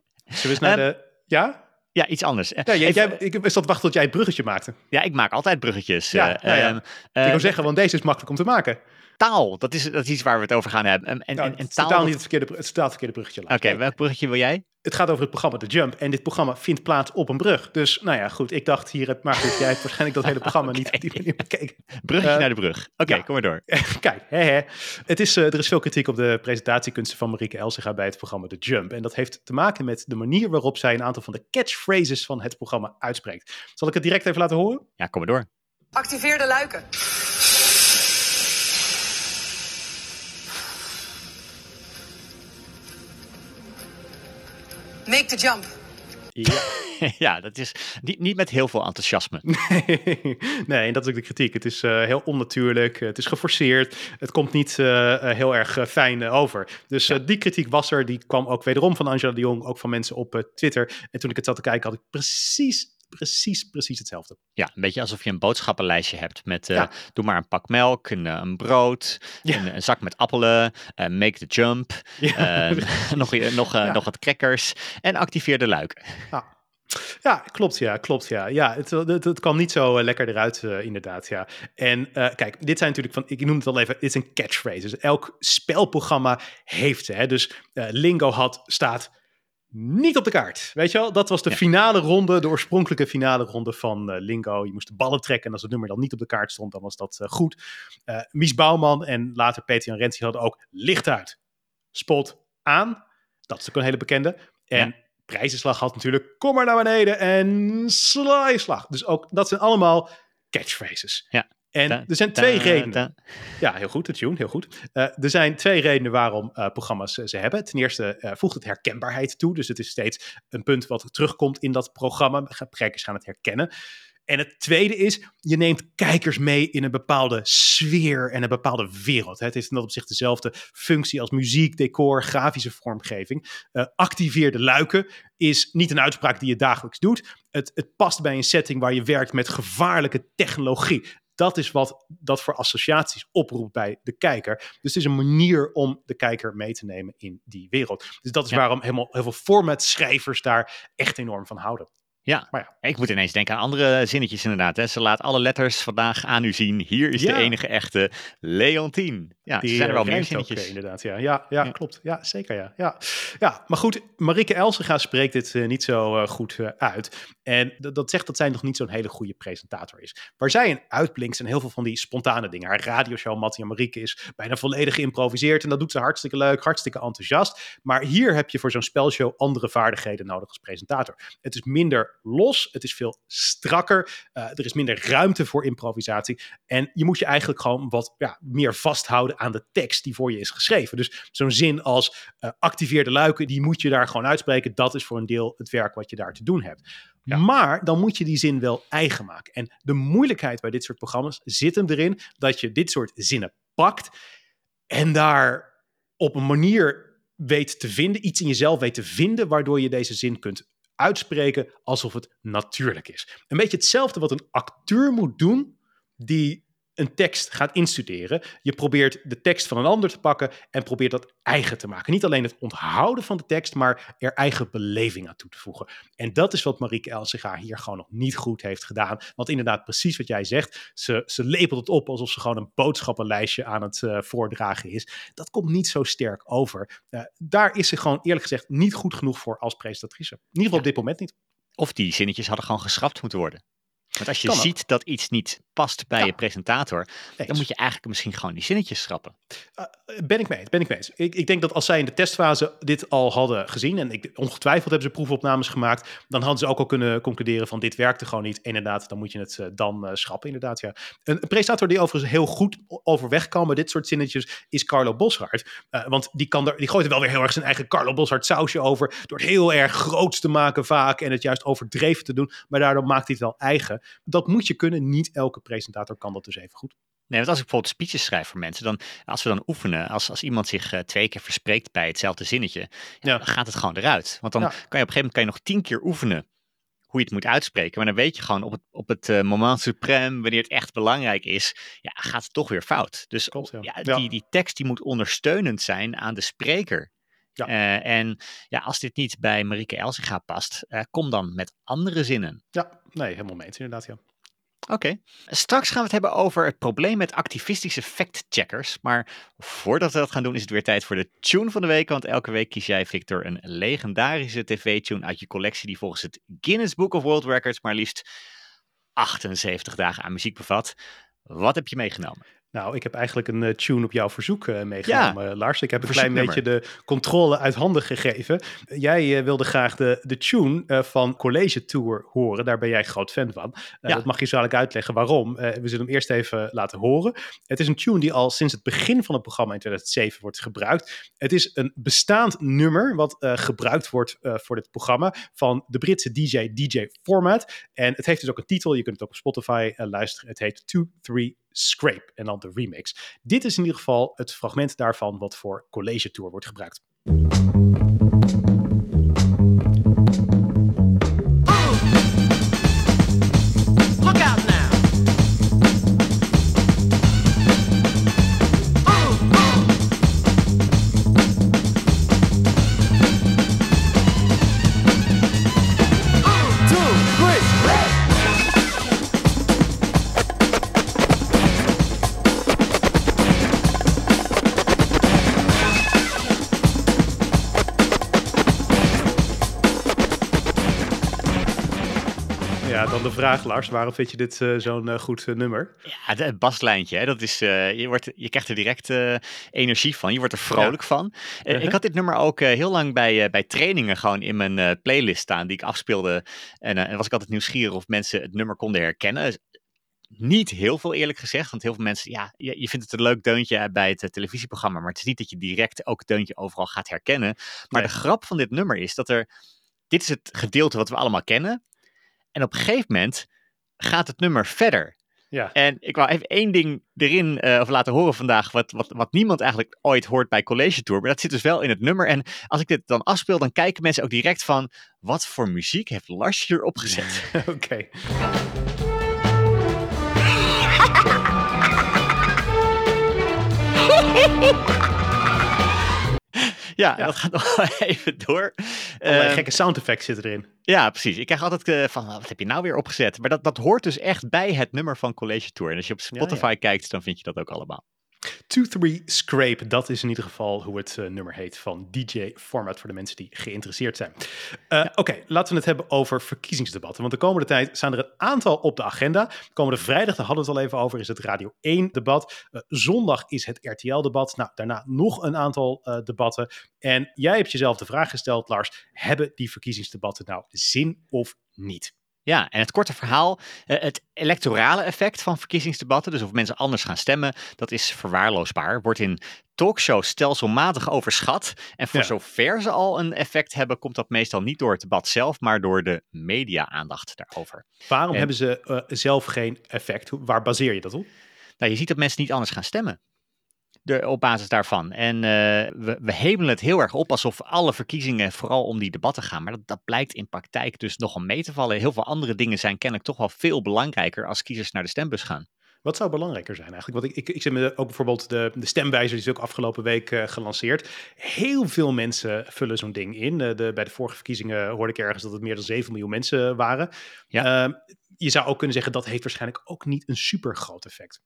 we eens naar um, de... Ja? Ja, iets anders. Ja, jij, jij, ik zat te wachten tot jij het bruggetje maakte. Ja, ik maak altijd bruggetjes. Ja, uh, ja. Um, ik wil zeggen, want deze is makkelijk om te maken. Taal, dat is, dat is iets waar we het over gaan hebben. En, en, nou, en taal... Totaal niet het verkeerde, het staat het verkeerde bruggetje. Oké, okay, welk bruggetje wil jij? Het gaat over het programma The Jump. En dit programma vindt plaats op een brug. Dus nou ja, goed. Ik dacht hier, maar goed, jij hebt waarschijnlijk dat hele programma okay. niet (laughs) op die manier bekeken. Bruggetje uh, naar de brug. Oké, okay, ja. kom maar door. (laughs) Kijk, hè, hè. Het is, uh, er is veel kritiek op de presentatiekunsten van Marieke Elsiga bij het programma The Jump. En dat heeft te maken met de manier waarop zij een aantal van de catchphrases van het programma uitspreekt. Zal ik het direct even laten horen? Ja, kom maar door. Activeer de luiken. Make the jump. Ja. (laughs) ja, dat is niet, niet met heel veel enthousiasme. (laughs) nee, en dat is ook de kritiek. Het is uh, heel onnatuurlijk, het is geforceerd, het komt niet uh, heel erg uh, fijn over. Dus ja. die kritiek was er, die kwam ook wederom van Angela de Jong, ook van mensen op Twitter. En toen ik het zat te kijken, had ik precies precies, precies hetzelfde. Ja, een beetje alsof je een boodschappenlijstje hebt met uh, ja. doe maar een pak melk, een, een brood, ja. een, een, zak met appelen, uh, make the jump, ja. (laughs) nog, nog, nog wat crackers en activeer de luiken. Ja, klopt, ja, klopt, ja. Ja, het, het, het kwam niet zo lekker eruit, inderdaad, ja. En kijk, dit zijn natuurlijk van, ik noem het al even, dit is een catchphrase. Dus elk spelprogramma heeft ze, hè. Dus Lingo had, staat niet op de kaart. Weet je wel, dat was de ja. finale ronde, de oorspronkelijke finale ronde van uh, Lingo. Je moest de ballen trekken en als het nummer dan niet op de kaart stond, dan was dat uh, goed. Uh, Mies Bouwman en later Peter Rentie hadden ook licht uit. Spot aan. Dat is ook een hele bekende. En ja. prijzenslag had natuurlijk kom maar naar beneden en sla je slag. Dus ook, dat zijn allemaal catchphrases. Ja. En er zijn twee redenen. Ja, heel goed, de tune, heel goed. Uh, er zijn twee redenen waarom uh, programma's uh, ze hebben. Ten eerste voegt het herkenbaarheid toe. Dus het is steeds een punt wat terugkomt in dat programma. Kijkers gaan het herkennen. En het tweede is, je neemt kijkers mee in een bepaalde sfeer en een bepaalde wereld. Het heeft in dat opzicht dezelfde functie als muziek, decor, grafische vormgeving. Uh, activeer de luiken is niet een uitspraak die je dagelijks doet. Het, het past bij een setting waar je werkt met gevaarlijke technologie. Dat is wat dat voor associaties oproept bij de kijker. Dus het is een manier om de kijker mee te nemen in die wereld. Dus dat is ja. waarom helemaal, heel veel formatschrijvers daar echt enorm van houden. Ja. Maar ja, ik moet ineens denken aan andere zinnetjes inderdaad. Hè. Ze laat alle letters vandaag aan u zien. Hier is Ja. de enige echte Leontien. Ja, Die zijn er wel eh, meer rijmt ook, zinnetjes. inderdaad, ja. Ja, ja, klopt. Ja, zeker, ja. ja. Ja, maar goed, Marike Elsega spreekt dit eh, niet zo eh, goed uit. En dat zegt dat zij nog niet zo'n hele goede presentator is. Waar zij in uitblinkt zijn heel veel van die spontane dingen. Haar radioshow Mattie en Marieke is bijna volledig geïmproviseerd. En dat doet ze hartstikke leuk, hartstikke enthousiast. Maar hier heb je voor zo'n spelshow andere vaardigheden nodig als presentator. Het is minder los, het is veel strakker. eh, er is minder ruimte voor improvisatie. En je moet je eigenlijk gewoon wat ja, meer vasthouden aan de tekst die voor je is geschreven. Dus zo'n zin als eh, activeer de luiken, die moet je daar gewoon uitspreken. Dat is voor een deel het werk wat je daar te doen hebt. Ja. Maar dan moet je die zin wel eigen maken. En de moeilijkheid bij dit soort programma's zit hem erin dat je dit soort zinnen pakt en daar op een manier weet te vinden, iets in jezelf weet te vinden, waardoor je deze zin kunt uitspreken alsof het natuurlijk is. Een beetje hetzelfde wat een acteur moet doen die een tekst gaat instuderen. Je probeert de tekst van een ander te pakken en probeert dat eigen te maken. Niet alleen het onthouden van de tekst, maar er eigen beleving aan toe te voegen. En dat is wat Marieke Elsiga hier gewoon nog niet goed heeft gedaan. Want inderdaad, precies wat jij zegt, ze, ze lepelt het op alsof ze gewoon een boodschappenlijstje aan het eh, voordragen is. Dat komt niet zo sterk over. Eh, daar is ze gewoon eerlijk gezegd niet goed genoeg voor als presentatrice. In ieder geval op dit moment niet. Of die zinnetjes hadden gewoon geschrapt moeten worden. Want als je Kan ook. ziet dat iets niet past bij Ja. je presentator, dan moet je eigenlijk misschien gewoon die zinnetjes schrappen. Uh, ben ik mee ben ik mee. Ik, ik denk dat als zij in de testfase dit al hadden gezien, en ik, ongetwijfeld hebben ze proefopnames gemaakt, dan hadden ze ook al kunnen concluderen van dit werkte gewoon niet. Inderdaad, dan moet je het eh, dan eh, schrappen, inderdaad, ja. Een, een presentator die overigens heel goed overweg kan met dit soort zinnetjes, is Carlo Boshart. Want die, kan er, die gooit er wel weer heel erg zijn eigen Carlo Boshart sausje over, door het heel erg groots te maken vaak en het juist overdreven te doen, maar daardoor maakt hij het wel eigen. Dat moet je kunnen, niet elke presentator kan dat dus even goed. Nee, want als ik bijvoorbeeld speeches schrijf voor mensen, dan als we dan oefenen, als, als iemand zich eh, twee keer verspreekt bij hetzelfde zinnetje, ja, Ja. dan gaat het gewoon eruit. Want dan Ja. kan je op een gegeven moment kan je nog tien keer oefenen hoe je het moet uitspreken. Maar dan weet je gewoon op het, op het eh, moment suprême, wanneer het echt belangrijk is, ja, gaat het toch weer fout. Dus Klopt, Ja. Die, die tekst die moet ondersteunend zijn aan de spreker. Ja. Eh, en ja, als dit niet bij Marieke Elsinga past, eh, kom dan met andere zinnen. Ja, nee, helemaal mee eens, inderdaad, ja. Oké. Straks gaan we het hebben over het probleem met activistische fact-checkers. Maar voordat we dat gaan doen, is het weer tijd voor de tune van de week. Want elke week kies jij, Victor, een legendarische tv-tune uit je collectie. die volgens het Guinness Book of World Records maar liefst 78 dagen aan muziek bevat. Wat heb je meegenomen? Nou, ik heb eigenlijk een uh, tune op jouw verzoek uh, meegenomen, ja, Lars. Ik heb een klein beetje de controle uit handen gegeven. Jij uh, wilde graag de, de tune van College Tour horen. Daar ben jij groot fan van. Ja. Dat mag je zo eigenlijk uitleggen waarom. we zullen hem eerst even laten horen. Het is een tune die al sinds het begin van het programma in 2007 wordt gebruikt. Het is een bestaand nummer wat gebruikt wordt voor dit programma van de Britse DJ DJ Format. En het heeft dus ook een titel. Je kunt het ook op Spotify luisteren. Het heet 2, 3, Scrape en dan de remix. Dit is in ieder geval het fragment daarvan wat voor College Tour wordt gebruikt. Lars. Waarom vind je dit uh, zo'n uh, goed uh, nummer? Ja, het baslijntje. Hè, dat is, je, wordt, je krijgt er direct energie van. Je wordt er vrolijk ja. van. -huh. Ik had dit nummer ook heel lang bij, bij trainingen gewoon in mijn playlist staan. Die ik afspeelde. En, en was ik altijd nieuwsgierig of mensen het nummer konden herkennen niet heel veel eerlijk gezegd. Want heel veel mensen, ja, je, je vindt het een leuk deuntje bij het televisieprogramma. Maar het is niet dat je direct ook het deuntje overal gaat herkennen. Maar nee. de grap van dit nummer is dat er. Dit is het gedeelte wat we allemaal kennen. En op een gegeven moment gaat het nummer verder. Ja. En ik wou even één ding erin uh, of laten horen vandaag, wat, wat, wat niemand eigenlijk ooit hoort bij College Tour. Maar dat zit dus wel in het nummer. En als ik dit dan afspeel, dan kijken mensen ook direct van, wat voor muziek heeft Lars hier opgezet? (laughs) Oké. Okay. (laughs) Ja, ja, dat gaat nog wel (laughs) even door. Allerlei uh, gekke sound effects zitten erin. Ja, precies. Ik krijg altijd uh, van, wat heb je nou weer opgezet? Maar dat, dat hoort dus echt bij het nummer van College Tour. En als je op Spotify ja, ja. kijkt, dan vind je dat ook allemaal. 2-3 Scrape, dat is in ieder geval hoe het uh, nummer heet van DJ Format voor de mensen die geïnteresseerd zijn. Uh, ja. Oké, okay, laten we het hebben over verkiezingsdebatten. Want de komende tijd staan er een aantal op de agenda. Komende vrijdag, daar hadden we het al even over, is het Radio 1 debat. Uh, zondag is het RTL debat. Nou, daarna nog een aantal debatten. En jij hebt jezelf de vraag gesteld, Lars, hebben die verkiezingsdebatten nou zin of niet? Ja, en het korte verhaal, uh, het electorale effect van verkiezingsdebatten, dus of mensen anders gaan stemmen, dat is verwaarloosbaar. Wordt in talkshows stelselmatig overschat. En voor ja. zover ze al een effect hebben, komt dat meestal niet door het debat zelf, maar door de media-aandacht daarover. Waarom en, hebben ze uh, zelf geen effect? Waar baseer je dat op? Nou, je ziet dat mensen niet anders gaan stemmen de, op basis daarvan. En uh, we, we hemelen het heel erg op alsof alle verkiezingen vooral om die debatten gaan. Maar dat, dat blijkt in praktijk dus nogal mee te vallen. Heel veel andere dingen zijn kennelijk toch wel veel belangrijker als kiezers naar de stembus gaan. Wat zou belangrijker zijn eigenlijk? Want ik, ik, ik zit me ook bijvoorbeeld de, de stemwijzer, die is ook afgelopen week uh, gelanceerd. Heel veel mensen vullen zo'n ding in. Uh, de, bij de vorige verkiezingen hoorde ik ergens dat het meer dan 7 miljoen mensen waren. Ja. Uh, je zou ook kunnen zeggen dat heeft waarschijnlijk ook niet een super groot effect.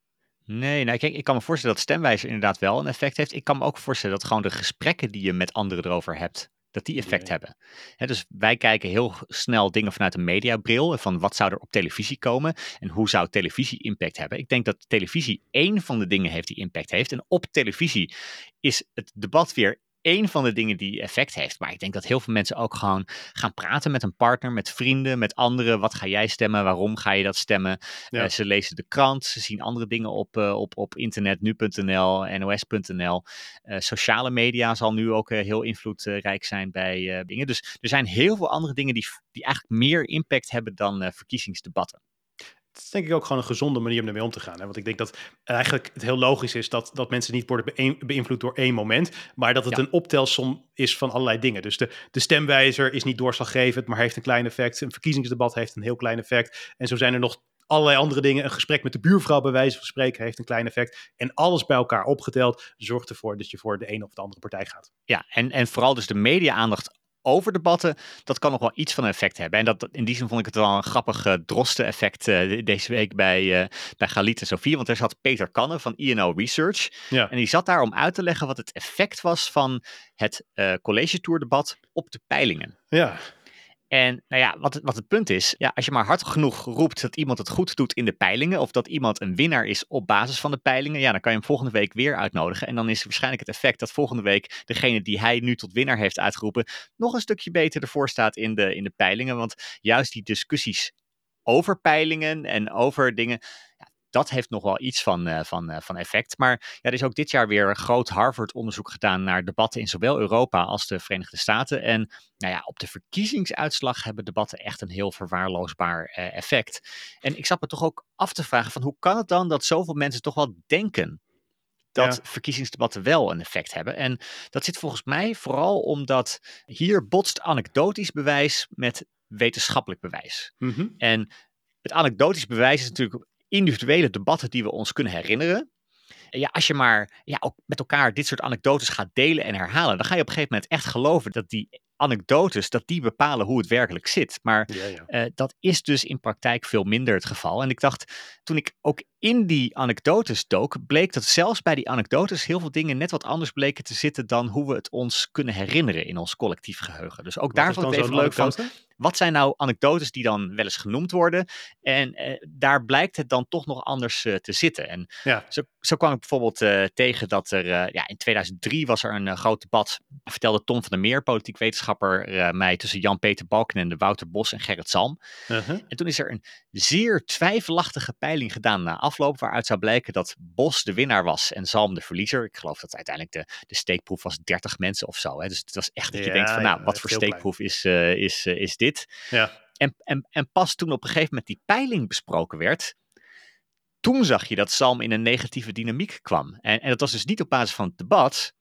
Nee, nou, kijk, ik kan me voorstellen dat stemwijzer inderdaad wel een effect heeft. Ik kan me ook voorstellen dat gewoon de gesprekken die je met anderen erover hebt, dat die effect hebben. He, dus wij kijken heel snel dingen vanuit een mediabril. Van wat zou er op televisie komen en hoe zou televisie impact hebben. Ik denk dat televisie één van de dingen heeft die impact heeft. En op televisie is het debat weer één van de dingen die effect heeft. Maar ik denk dat heel veel mensen ook gewoon gaan praten met een partner, met vrienden, met anderen. Wat ga jij stemmen? Waarom ga je dat stemmen? Ja. Uh, ze lezen de krant, ze zien andere dingen op, uh, op, op internet, nu.nl, nos.nl. Uh, sociale media zal nu ook heel invloedrijk zijn bij dingen. Dus er zijn heel veel andere dingen die, die eigenlijk meer impact hebben dan verkiezingsdebatten is denk ik ook gewoon een gezonde manier om ermee om te gaan. Hè? Want ik denk dat eigenlijk het heel logisch is dat, dat mensen niet worden beïnvloed door één moment, maar dat het ja. een optelsom is van allerlei dingen. Dus de, de stemwijzer is niet doorslaggevend, maar heeft een klein effect. Een verkiezingsdebat heeft een heel klein effect. En zo zijn er nog allerlei andere dingen. Een gesprek met de buurvrouw, bij wijze van spreken, heeft een klein effect. En alles bij elkaar opgeteld zorgt ervoor dat je voor de ene of de andere partij gaat. Ja, en, en vooral dus de media-aandacht over debatten, dat kan nog wel iets van een effect hebben. En dat, in die zin vond ik het wel een grappig uh, drosten-effect uh, deze week bij, uh, bij Galit en Sofie. Want er zat Peter Kannen van INO Research. Ja. En die zat daar om uit te leggen wat het effect was van het College Tour debat op de peilingen. Ja. En nou ja, wat, wat het punt is, ja, als je maar hard genoeg roept dat iemand het goed doet in de peilingen, of dat iemand een winnaar is op basis van de peilingen, ja, dan kan je hem volgende week weer uitnodigen. En dan is waarschijnlijk het effect dat volgende week degene die hij nu tot winnaar heeft uitgeroepen, nog een stukje beter ervoor staat in de, in de peilingen. Want juist die discussies over peilingen en over dingen, dat heeft nog wel iets van, uh, van, uh, van effect. Maar ja, er is ook dit jaar weer een groot Harvard-onderzoek gedaan naar debatten in zowel Europa als de Verenigde Staten. En nou ja, op de verkiezingsuitslag hebben debatten echt een heel verwaarloosbaar uh, effect. En ik zat me toch ook af te vragen van hoe kan het dan dat zoveel mensen toch wel denken dat ja. verkiezingsdebatten wel een effect hebben. En dat zit volgens mij vooral omdat hier botst anekdotisch bewijs met wetenschappelijk bewijs. Mhm. Mm -hmm. En het anekdotisch bewijs is natuurlijk individuele debatten die we ons kunnen herinneren. Ja, als je maar ja, ook met elkaar dit soort anekdotes gaat delen en herhalen, dan ga je op een gegeven moment echt geloven dat die anekdotes, dat die bepalen hoe het werkelijk zit. Maar Ja, ja. eh, dat is dus in praktijk veel minder het geval. En ik dacht, toen ik ook in die anekdotes dook, bleek dat zelfs bij die anekdotes heel veel dingen net wat anders bleken te zitten dan hoe we het ons kunnen herinneren in ons collectief geheugen. Dus ook daar Wat vond ik even leuk van, wat zijn nou anekdotes die dan wel eens genoemd worden? En eh, daar blijkt het dan toch nog anders eh, te zitten. En Ja. zo, zo kwam ik bijvoorbeeld eh, tegen dat er eh, ja, in 2003 was er een groot debat, vertelde Tom van der Meer, politiek wetenschapper, mij tussen Jan-Peter Balkenende, Wouter Bos en Gerrit Salm. Uh-huh. En toen is er een zeer twijfelachtige peiling gedaan na afloop, waaruit zou blijken dat Bos de winnaar was en Salm de verliezer. Ik geloof dat uiteindelijk de, de steekproef was 30 mensen of zo. Hè? Dus het was echt dat je Ja, denkt van, nou, ja, wat voor klein. steekproef is, eh, is, eh, is dit? Ja. En, en, en pas toen op een gegeven moment die peiling besproken werd, toen zag je dat Salm in een negatieve dynamiek kwam. En, en dat was dus niet op basis van het debat,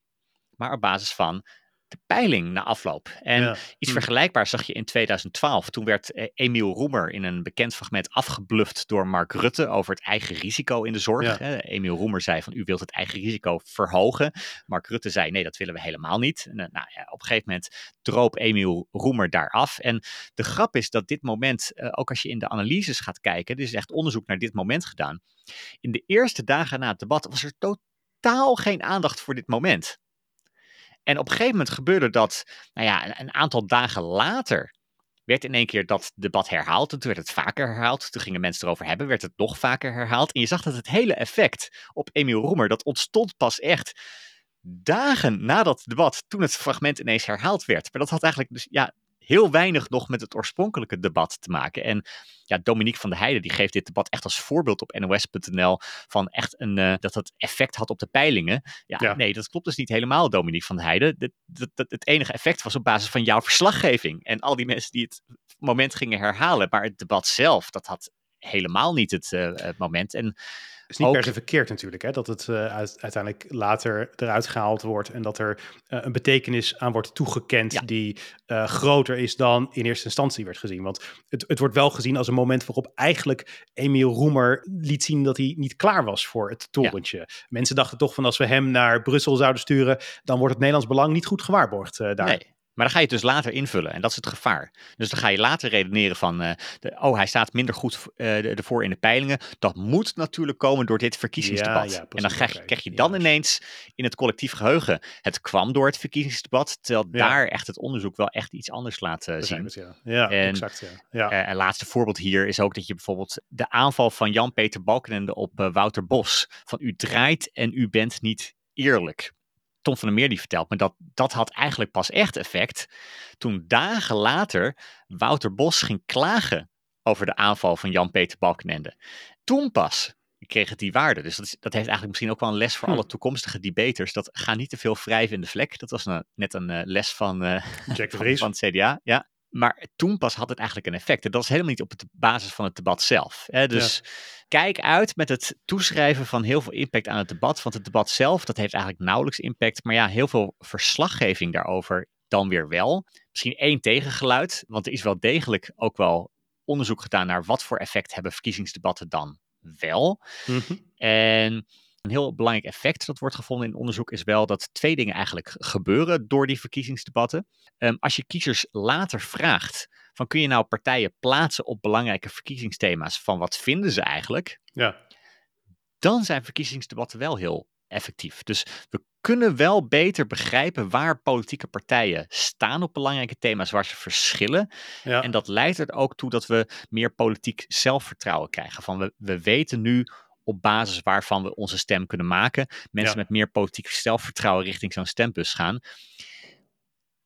maar op basis van de peiling na afloop. En Ja. iets Hm. vergelijkbaars zag je in 2012. Toen werd eh, Emiel Roemer in een bekend fragment afgebluft door Mark Rutte over het eigen risico in de zorg. Ja. Emiel Roemer zei van u wilt het eigen risico verhogen. Mark Rutte zei nee, dat willen we helemaal niet. En, eh, nou, ja, op een gegeven moment droop Emiel Roemer daar af. En de grap is dat dit moment, eh, ook als je in de analyses gaat kijken, er is echt onderzoek naar dit moment gedaan. In de eerste dagen na het debat was er totaal geen aandacht voor dit moment. En op een gegeven moment gebeurde dat, nou ja, een, aantal dagen later werd in één keer dat debat herhaald. En toen werd het vaker herhaald. Toen gingen mensen erover hebben, werd het nog vaker herhaald. En je zag dat het hele effect op Emiel Roemer, dat ontstond pas echt dagen na dat debat, toen het fragment ineens herhaald werd. Maar dat had eigenlijk dus, ja, heel weinig nog met het oorspronkelijke debat te maken. En ja, Dominique van der Heijden die geeft dit debat echt als voorbeeld op nos.nl van echt een, eh, dat het effect had op de peilingen. Ja, Ja. nee, dat klopt dus niet helemaal, Dominique van der Heijden. Dat, dat, dat- het enige effect was op basis van jouw verslaggeving en al die mensen die het moment gingen herhalen. Maar het debat zelf, dat had helemaal niet het, eh, het moment. En is niet Ook- per se verkeerd natuurlijk, hè? dat het eh, uit- uiteindelijk later eruit gehaald wordt en dat er eh, een betekenis aan wordt toegekend Ja. die eh, groter is dan in eerste instantie werd gezien. Want het, het wordt wel gezien als een moment waarop eigenlijk Emiel Roemer liet zien dat hij niet klaar was voor het torentje. Mensen dachten toch van als we hem naar Brussel zouden sturen, dan wordt het Nederlands belang niet goed gewaarborgd daar. Nee. Maar dan ga je het dus later invullen en dat is het gevaar. Dus dan ga je later redeneren van, eh, de, oh hij staat minder goed eh, ervoor in de peilingen. Dat moet natuurlijk komen door dit verkiezingsdebat. Ja, ja, en dan krijg, je- krijg je Ja. dan ineens in het collectief geheugen, het kwam door het verkiezingsdebat. Terwijl daar echt het onderzoek wel echt iets anders laat eh, zien. het, ja. Ja, En- exact. Ja. Ja. Eh, een laatste voorbeeld hier is ook dat je bijvoorbeeld de aanval van Jan-Peter Balkenende op eh, Wouter Bos. Van u draait en u bent niet eerlijk. Tom van der Meer die vertelt me dat dat had eigenlijk pas echt effect toen dagen later Wouter Bos ging klagen over de aanval van Jan-Peter Balkenende. Toen pas kreeg het die waarde. Dus dat, is, dat heeft eigenlijk misschien ook wel een les voor Hm. alle toekomstige debaters. Dat ga niet te veel wrijven in de vlek. Dat was een- net een eh, les van, eh, Jack de (laughs) van, van het CDA. Ja. Maar toen pas had het eigenlijk een effect. En dat is helemaal niet op de basis van het debat zelf. Hè? Dus kijk uit met het toeschrijven van heel veel impact aan het debat. Want het debat zelf, dat heeft eigenlijk nauwelijks impact. Maar ja, heel veel verslaggeving daarover dan weer wel. Misschien één tegengeluid. Want er is wel degelijk ook wel onderzoek gedaan naar wat voor effect hebben verkiezingsdebatten dan wel. Mhm. En een heel belangrijk effect dat wordt gevonden in onderzoek is wel dat twee dingen eigenlijk gebeuren door die verkiezingsdebatten. Ehm, als je kiezers later vraagt van kun je nou partijen plaatsen op belangrijke verkiezingsthema's van wat vinden ze eigenlijk, Ja. dan zijn verkiezingsdebatten wel heel effectief. Dus we kunnen wel beter begrijpen waar politieke partijen staan op belangrijke thema's waar ze verschillen. Ja. En dat leidt er ook toe dat we meer politiek zelfvertrouwen krijgen. Van we, we weten nu op basis waarvan we onze stem kunnen maken. Mensen Ja. met meer politiek zelfvertrouwen richting zo'n stembus gaan.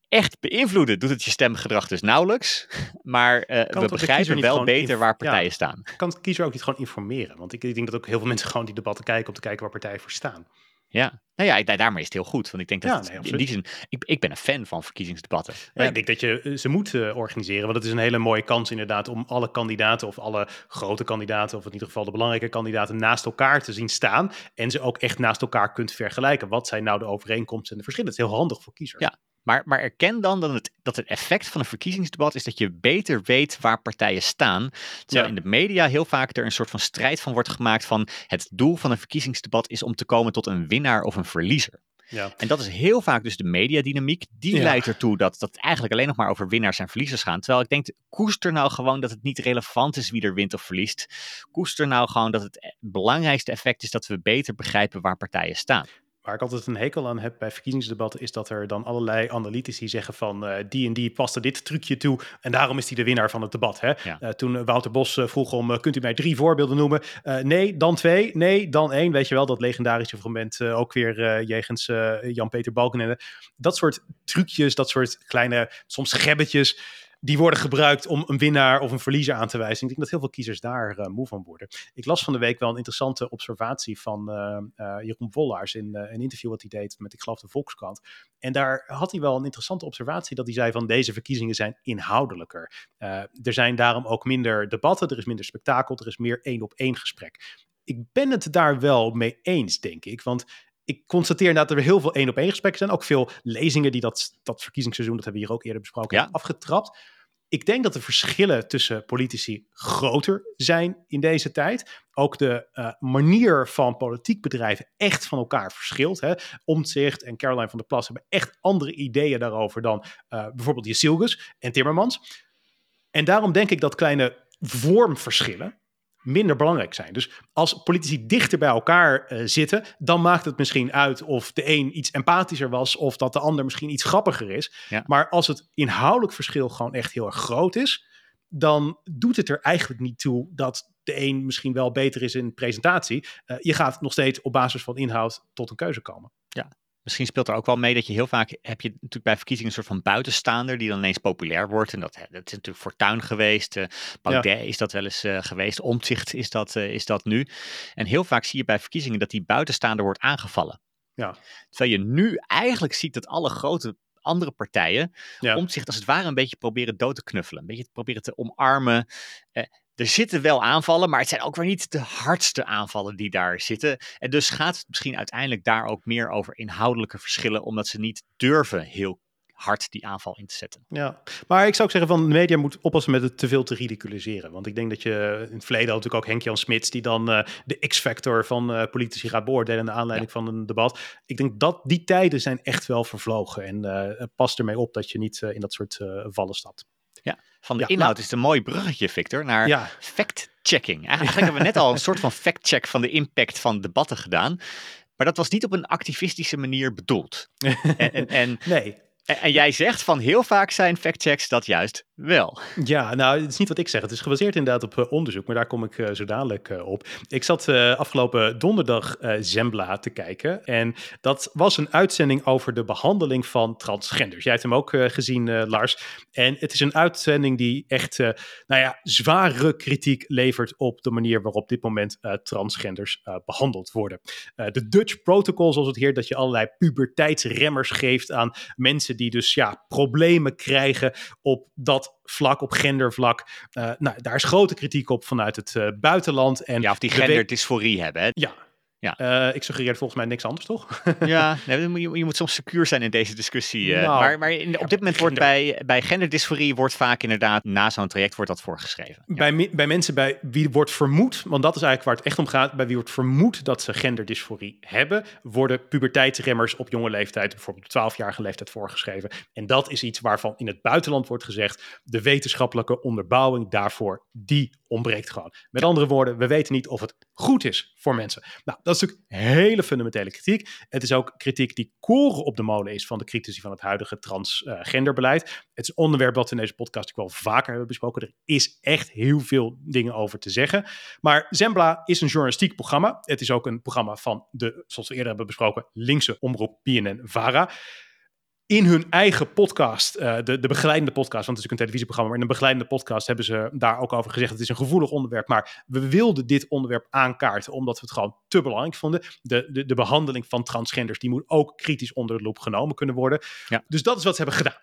Echt beïnvloeden doet het je stemgedrag dus nauwelijks. (laughs) Maar eh, het we begrijpen wel beter waar ja. partijen staan. kan de kiezer ook niet gewoon informeren? Want ik, ik denk dat ook heel veel mensen gewoon die debatten kijken om te kijken waar partijen voor staan. Ja, nou ja, ik- daarmee is het heel goed. Want ik denk dat Ja, nee, in die zin, ik, ik ben een fan van verkiezingsdebatten. Ja, ik denk dat je eh, ze moet eh, organiseren, want het is een hele mooie kans inderdaad om alle kandidaten of alle grote kandidaten, of in ieder geval de belangrijke kandidaten, naast elkaar te zien staan en ze ook echt naast elkaar kunt vergelijken. Wat zijn nou de overeenkomsten en de verschillen? Het is heel handig voor kiezers. Ja. Maar, maar erken dan dat het, dat het effect van een verkiezingsdebat is dat je beter weet waar partijen staan. Terwijl Ja. in de media heel vaak er een soort van strijd van wordt gemaakt van het doel van een verkiezingsdebat is om te komen tot een winnaar of een verliezer. Ja. En dat is heel vaak dus de mediadynamiek. Die Ja. leidt ertoe dat, dat het eigenlijk alleen nog maar over winnaars en verliezers gaat. Terwijl ik denk, koester nou gewoon dat het niet relevant is wie er wint of verliest. Koester nou gewoon dat het belangrijkste effect is dat we beter begrijpen waar partijen staan. Waar ik altijd een hekel aan heb bij verkiezingsdebatten is dat er dan allerlei analytici zeggen van eh, die en die paste dit trucje toe en daarom is hij de winnaar van het debat. Hè? Ja. Eh, toen Wouter Bos eh, vroeg om, kunt u mij drie voorbeelden noemen? Nee, dan twee. Nee, dan één. Weet je wel, dat legendarische fragment ook weer jegens Jan-Peter Balkenende. Dat soort trucjes, dat soort kleine, soms gebbetjes, die worden gebruikt om een winnaar of een verliezer aan te wijzen. Ik denk dat heel veel kiezers daar eh, moe van worden. Ik las van de week wel een interessante observatie van eh, eh, Jeroen Wollaars in een interview wat hij deed met, ik geloof, de Volkskrant. En daar had hij wel een interessante observatie dat hij zei van deze verkiezingen zijn inhoudelijker. Er zijn daarom ook minder debatten, er is minder spektakel, er is meer één op één gesprek. Ik ben het daar wel mee eens, denk ik. Want ik constateer inderdaad dat er heel veel één op één gesprekken zijn. Ook veel lezingen die dat, dat verkiezingsseizoen, dat hebben we hier ook eerder besproken, Ja. afgetrapt. Ik denk dat de verschillen tussen politici groter zijn in deze tijd. Ook de eh, manier van politiek bedrijven echt van elkaar verschilt. Hè. Omtzigt en Caroline van der Plas hebben echt andere ideeën daarover dan eh, bijvoorbeeld Jezilgus en Timmermans. En daarom denk ik dat kleine vormverschillen minder belangrijk zijn. Dus als politici dichter bij elkaar eh, zitten, dan maakt het misschien uit of de een iets empathischer was of dat de ander misschien iets grappiger is. Ja. Maar als het inhoudelijk verschil gewoon echt heel erg groot is, dan doet het er eigenlijk niet toe dat de een misschien wel beter is in presentatie. Eh, je gaat nog steeds op basis van inhoud tot een keuze komen. Misschien speelt er ook wel mee dat je heel vaak heb je natuurlijk bij verkiezingen een soort van buitenstaander die dan ineens populair wordt. En dat, dat is natuurlijk Fortuyn geweest. eh Baudet is dat wel eens eh, geweest. Omtzigt is dat, eh, is dat nu. En heel vaak zie je bij verkiezingen dat die buitenstaander wordt aangevallen. Ja. Terwijl je nu eigenlijk ziet dat alle grote andere partijen Ja. Omtzigt als het ware een beetje proberen dood te knuffelen. Een beetje proberen te omarmen. Eh, er zitten wel aanvallen, maar het zijn ook weer niet de hardste aanvallen die daar zitten. En dus gaat het misschien uiteindelijk daar ook meer over inhoudelijke verschillen, omdat ze niet durven heel hard die aanval in te zetten. Ja, maar ik zou ook zeggen van de media moet oppassen met het te veel te ridiculiseren. Want ik denk dat je in het verleden had natuurlijk ook Henk-Jan Smits... die dan eh, de x-factor van eh, politici gaat beoordelen... naar aanleiding van een debat. Ik denk dat die tijden zijn echt wel vervlogen. En eh pas ermee op dat je niet in dat soort vallen stapt. Van de Ja, inhoud nou- is het een mooi bruggetje, Victor, naar Ja, fact-checking. Eigenlijk hebben we net al een soort van (laughs) fact-check van de impact van debatten gedaan. Maar dat was niet op een activistische manier bedoeld. (laughs) En, en, en, nee. En- jij zegt van heel vaak zijn fact-checks dat juist wel. Ja, nou, het is niet wat ik zeg. Het is gebaseerd inderdaad op eh, onderzoek, maar daar kom ik eh, zo dadelijk eh, op. Ik zat afgelopen donderdag Zembla te kijken en dat was een uitzending over de behandeling van transgenders. Jij hebt hem ook gezien, Lars. En het is een uitzending die echt, nou ja, zware kritiek levert op de manier waarop op dit moment transgenders eh, behandeld worden. De Dutch Protocol, zoals het heet, dat je allerlei puberteitsremmers geeft aan mensen die dus ja, problemen krijgen op dat vlak, op gendervlak. Eh, nou, daar is grote kritiek op vanuit het eh, buitenland. En Ja, of die genderdysforie hebben. Hè? Ja. Ja. Eh, ik suggereer volgens mij niks anders, toch? (laughs) Ja, nee, je, moet- je moet soms secuur zijn in deze discussie. eh. Nou, maar maar in, op dit moment wordt bij, bij genderdysforie wordt vaak inderdaad na zo'n traject wordt dat voorgeschreven. Ja. Bij, bij mensen bij wie wordt vermoed, want dat is eigenlijk waar het echt om gaat, bij wie wordt vermoed dat ze genderdysforie hebben, worden puberteitsremmers op jonge leeftijd, bijvoorbeeld op 12-jarige leeftijd, voorgeschreven. En dat is iets waarvan in het buitenland wordt gezegd, de wetenschappelijke onderbouwing daarvoor, die ontbreekt gewoon. Met andere woorden, we weten niet of het goed is voor mensen. Nou, dat is natuurlijk hele fundamentele kritiek. Het is ook kritiek die koren op de molen is van de critici van het huidige transgenderbeleid. Het is een onderwerp wat we in deze podcast ook wel vaker hebben besproken. Er is echt heel veel dingen over te zeggen. Maar Zembla is een journalistiek programma. Het is ook een programma van de, zoals we eerder hebben besproken, linkse omroep BNN-VARA in hun eigen podcast, uh, de, de begeleidende podcast, want het is natuurlijk een televisieprogramma, maar in een begeleidende podcast hebben ze daar ook over gezegd: het is een gevoelig onderwerp, maar we wilden dit onderwerp aankaarten omdat we het gewoon te belangrijk vonden. De, de, de behandeling van transgenders, die moet ook kritisch onder de loep genomen kunnen worden. Ja. Dus dat is wat ze hebben gedaan.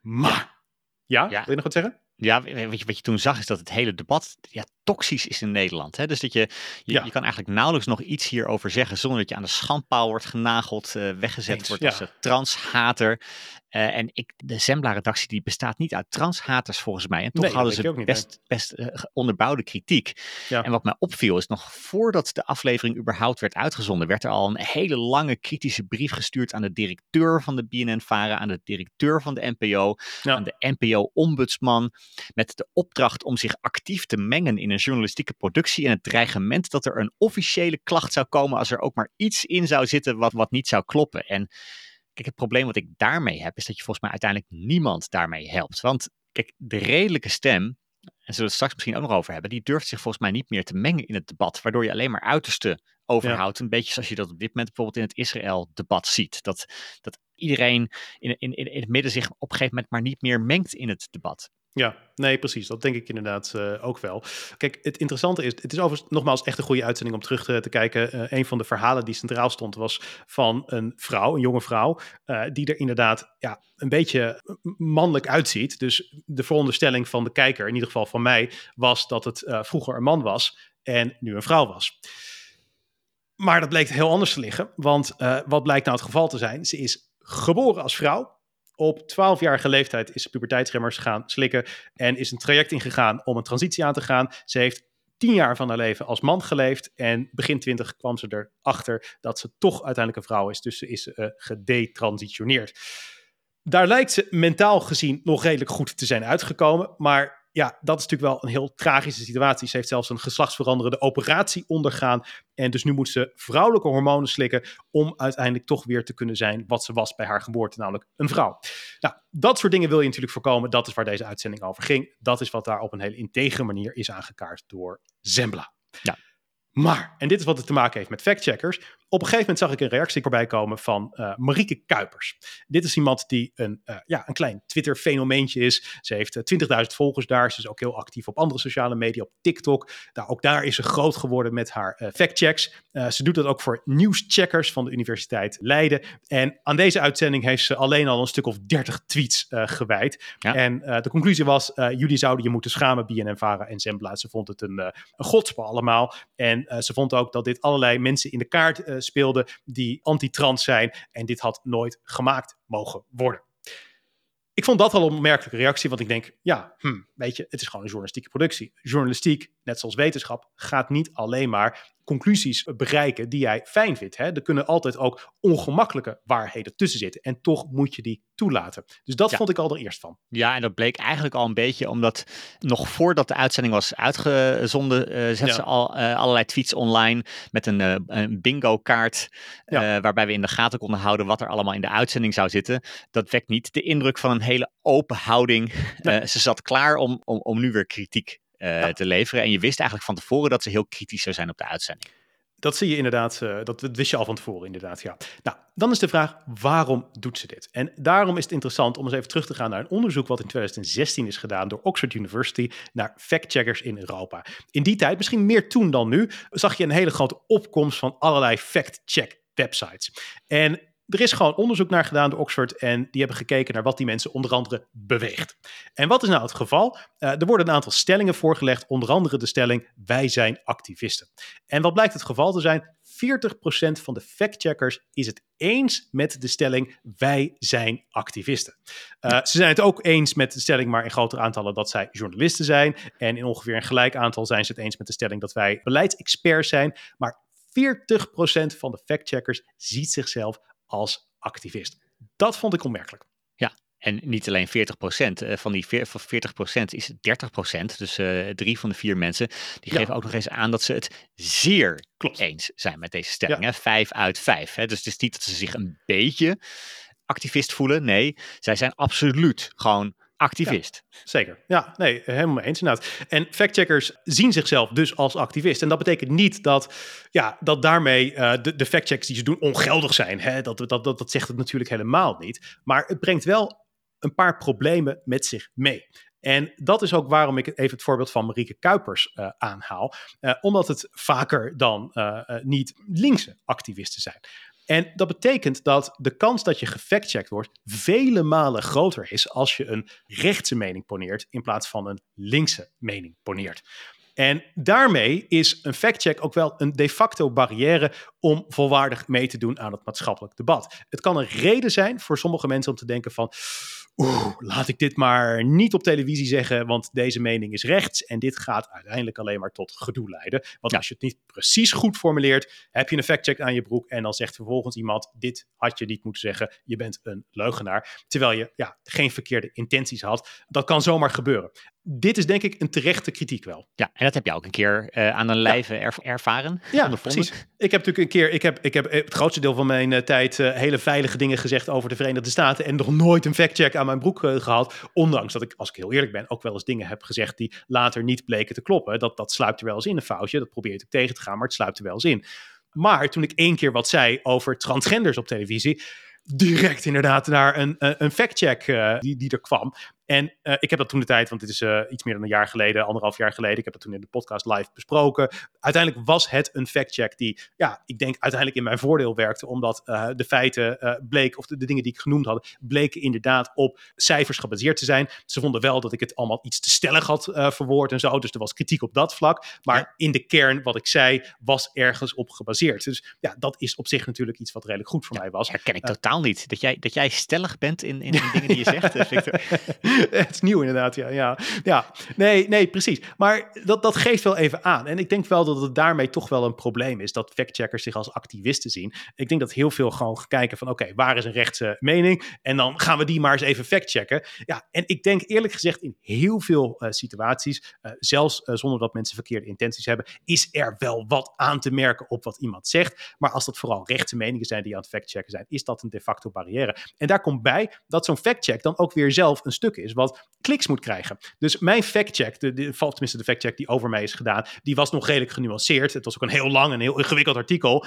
Maar, ja, ja. wil je nog wat zeggen? Ja, weet je, wat je toen zag is dat het hele debat ja, toxisch is in Nederland. Hè? Dus dat je, je, je, kan eigenlijk nauwelijks nog iets hierover zeggen zonder dat je aan de schandpaal wordt genageld, uh, weggezet wordt als ja. transhater. Uh, en ik, de Zembla-redactie die bestaat niet uit transhaters volgens mij. En toch hadden ze best, best uh, onderbouwde kritiek. Ja. En wat mij opviel is nog voordat de aflevering überhaupt werd uitgezonden, werd er al een hele lange kritische brief gestuurd aan de directeur van de BNN-Vara, aan de directeur van de NPO, ja. aan de NPO-ombudsman, met de opdracht om zich actief te mengen in een journalistieke productie en het dreigement dat er een officiële klacht zou komen als er ook maar iets in zou zitten wat, wat niet zou kloppen. En Kijk, het probleem wat ik daarmee heb, is dat je volgens mij uiteindelijk niemand daarmee helpt. Want kijk, de redelijke stem, en zullen we het straks misschien ook nog over hebben, die durft zich volgens mij niet meer te mengen in het debat, waardoor je alleen maar uiterste overhoudt. Een beetje zoals je dat op dit moment bijvoorbeeld in het Israël-debat ziet. Dat, dat iedereen in, in, in het midden zich op een gegeven moment maar niet meer mengt in het debat. Ja, nee, precies. Dat denk ik inderdaad uh, ook wel. Kijk, het interessante is, het is overigens nogmaals echt een goede uitzending om terug te, te kijken. Uh, een van de verhalen die centraal stond was van een vrouw, een jonge vrouw, uh, die er inderdaad ja, een beetje mannelijk uitziet. Dus de veronderstelling van de kijker, in ieder geval van mij, was dat het vroeger een man was en nu een vrouw was. Maar dat bleek heel anders te liggen, want wat blijkt nou het geval te zijn? Ze is geboren als vrouw, op 12-jarige leeftijd is ze puberteitsremmers gaan slikken en is een traject ingegaan om een transitie aan te gaan. Ze heeft tien jaar van haar leven als man geleefd en begin 20 kwam ze erachter dat ze toch uiteindelijk een vrouw is. Dus ze is uh, gedetransitioneerd. Daar lijkt ze mentaal gezien nog redelijk goed te zijn uitgekomen, maar ja, dat is natuurlijk wel een heel tragische situatie. Ze heeft zelfs een geslachtsveranderende operatie ondergaan. En dus nu moet ze vrouwelijke hormonen slikken om uiteindelijk toch weer te kunnen zijn wat ze was bij haar geboorte, namelijk een vrouw. Nou, dat soort dingen wil je natuurlijk voorkomen. Dat is waar deze uitzending over ging. Dat is wat daar op een hele integere manier is aangekaart door Zembla. Ja. Maar, en dit is wat het te maken heeft met factcheckers. Op een gegeven moment zag ik een reactie voorbij komen van uh, Marieke Kuipers. Dit is iemand die een, uh, ja, een klein Twitter-fenomeentje is. Ze heeft uh, 20.000 volgers daar. Ze is ook heel actief op andere sociale media, op TikTok. Nou, ook daar is ze groot geworden met haar factchecks. ze doet dat ook voor nieuwscheckers van de Universiteit Leiden. En aan deze uitzending heeft ze alleen al een stuk of 30 tweets gewijd. Ja. En de conclusie was, jullie zouden je moeten schamen, BNN-Vara en Zembla. Ze vond het een, een godspel allemaal. En ze vond ook dat dit allerlei mensen in de kaart speelden die anti-trans zijn. En dit had nooit gemaakt mogen worden. Ik vond dat al een opmerkelijke reactie, want ik denk, ja, hm, weet je, het is gewoon een journalistieke productie. Journalistiek, net zoals wetenschap, gaat niet alleen maar conclusies bereiken die jij fijn vindt. Hè? Er kunnen altijd ook ongemakkelijke waarheden tussen zitten. En toch moet je die toelaten. Dus dat vond ik al er eerst van. Ja, en dat bleek eigenlijk al een beetje omdat nog voordat de uitzending was uitgezonden, uh, zette ze al uh, allerlei tweets online met een, uh, een bingo kaart. waarbij we in de gaten konden houden wat er allemaal in de uitzending zou zitten. Dat wekt niet de indruk van een hele open houding. ze zat klaar om, om, om nu weer kritiek uh, te leveren. En je wist eigenlijk van tevoren dat ze heel kritisch zou zijn op de uitzending. Dat zie je inderdaad, uh, dat wist je al van tevoren inderdaad, ja. Nou, dan is de vraag, waarom doet ze dit? En daarom is het interessant om eens even terug te gaan naar een onderzoek wat in 2016 is gedaan door Oxford University naar factcheckers in Europa. In die tijd, misschien meer toen dan nu, zag je een hele grote opkomst van allerlei fact-check websites. En er is gewoon onderzoek naar gedaan door Oxford en die hebben gekeken naar wat die mensen onder andere beweegt. En wat is nou het geval? Uh, er worden een aantal stellingen voorgelegd, onder andere de stelling wij zijn activisten. En wat blijkt het geval te zijn? 40% van de factcheckers is het eens met de stelling wij zijn activisten. Uh, ze zijn het ook eens met de stelling, maar in grotere aantallen, dat zij journalisten zijn. En in ongeveer een gelijk aantal zijn ze het eens met de stelling dat wij beleidsexperts zijn. Maar 40% van de factcheckers ziet zichzelf als activist. Dat vond ik onmerkelijk. Ja, En niet alleen 40 procent. van die 40 procent is 30 procent. Dus drie van de vier mensen. Die geven ook nog eens aan dat ze het zeer Klopt. eens zijn met deze stelling. Ja. Hè? Vijf uit vijf. Hè? Dus het is niet dat ze zich een beetje activist voelen. Nee, zij zijn absoluut gewoon activist. zeker. Ja, nee, helemaal mee eens inderdaad. En factcheckers zien zichzelf dus als activist. En dat betekent niet dat, ja, dat daarmee uh, de, de factchecks die ze doen ongeldig zijn. Hè? Dat, dat, dat, dat zegt het natuurlijk helemaal niet. Maar het brengt wel een paar problemen met zich mee. En dat is ook waarom ik even het voorbeeld van Marieke Kuipers uh, aanhaal. Uh, omdat het vaker dan niet linkse activisten zijn. En dat betekent dat de kans dat je gefactcheckt wordt vele malen groter is als je een rechtse mening poneert in plaats van een linkse mening poneert. En daarmee is een factcheck ook wel een de facto barrière om volwaardig mee te doen aan het maatschappelijk debat. Het kan een reden zijn voor sommige mensen om te denken van oeh, laat ik dit maar niet op televisie zeggen, want deze mening is rechts en dit gaat uiteindelijk alleen maar tot gedoe leiden. Want als je het niet precies goed formuleert, heb je een factcheck aan je broek en dan zegt vervolgens iemand, dit had je niet moeten zeggen, je bent een leugenaar, terwijl je ja, geen verkeerde intenties had. Dat kan zomaar gebeuren dit is denk ik een terechte kritiek wel. Ja, en dat heb je ook een keer uh, aan een lijve ervaren. Ja, precies. Ik heb natuurlijk een keer, ik heb, ik heb het grootste deel van mijn uh, tijd uh, hele veilige dingen gezegd over de Verenigde Staten en nog nooit een factcheck aan mijn broek gehad. Ondanks dat ik, als ik heel eerlijk ben, ook wel eens dingen heb gezegd die later niet bleken te kloppen. Dat, dat sluipt er wel eens in, een foutje. Dat probeer ik tegen te gaan, maar het sluipt er wel eens in. Maar toen ik één keer wat zei over transgenders op televisie, direct inderdaad naar een, een factcheck uh, die, die er kwam. En uh, ik heb dat toen de tijd, want dit is uh, iets meer dan een jaar geleden, anderhalf jaar geleden. Ik heb dat toen in de podcast live besproken. Uiteindelijk was het een factcheck die, ja, ik denk uiteindelijk in mijn voordeel werkte. Omdat uh, de feiten bleek, of de, de, dingen die ik genoemd had, bleken inderdaad op cijfers gebaseerd te zijn. Ze vonden wel dat ik het allemaal iets te stellig had verwoord en zo. Dus er was kritiek op dat vlak. Maar ja. in de kern, wat ik zei, was ergens op gebaseerd. Dus ja, dat is op zich natuurlijk iets wat redelijk goed voor ja, mij was. Herken ik totaal niet. Dat jij, dat jij stellig bent in, in, in dingen die je zegt, Victor. (laughs) (laughs) het is nieuw inderdaad, ja. ja. ja. Nee, nee, precies. Maar dat, dat geeft wel even aan. En ik denk wel dat het daarmee toch wel een probleem is... dat factcheckers zich als activisten zien. Ik denk dat heel veel gewoon kijken van... oké, waar is een rechtse mening? En dan gaan we die maar eens even factchecken. Ja, en ik denk eerlijk gezegd in heel veel uh, situaties... Uh, zelfs uh, zonder dat mensen verkeerde intenties hebben... is er wel wat aan te merken op wat iemand zegt. Maar als dat vooral rechtse meningen zijn die aan het factchecken zijn... is dat een de facto barrière. En daar komt bij dat zo'n factcheck dan ook weer zelf een stuk is... wat kliks moet krijgen. Dus mijn factcheck, de, de, tenminste de factcheck die over mij is gedaan, die was nog redelijk genuanceerd. Het was ook een heel lang en heel ingewikkeld artikel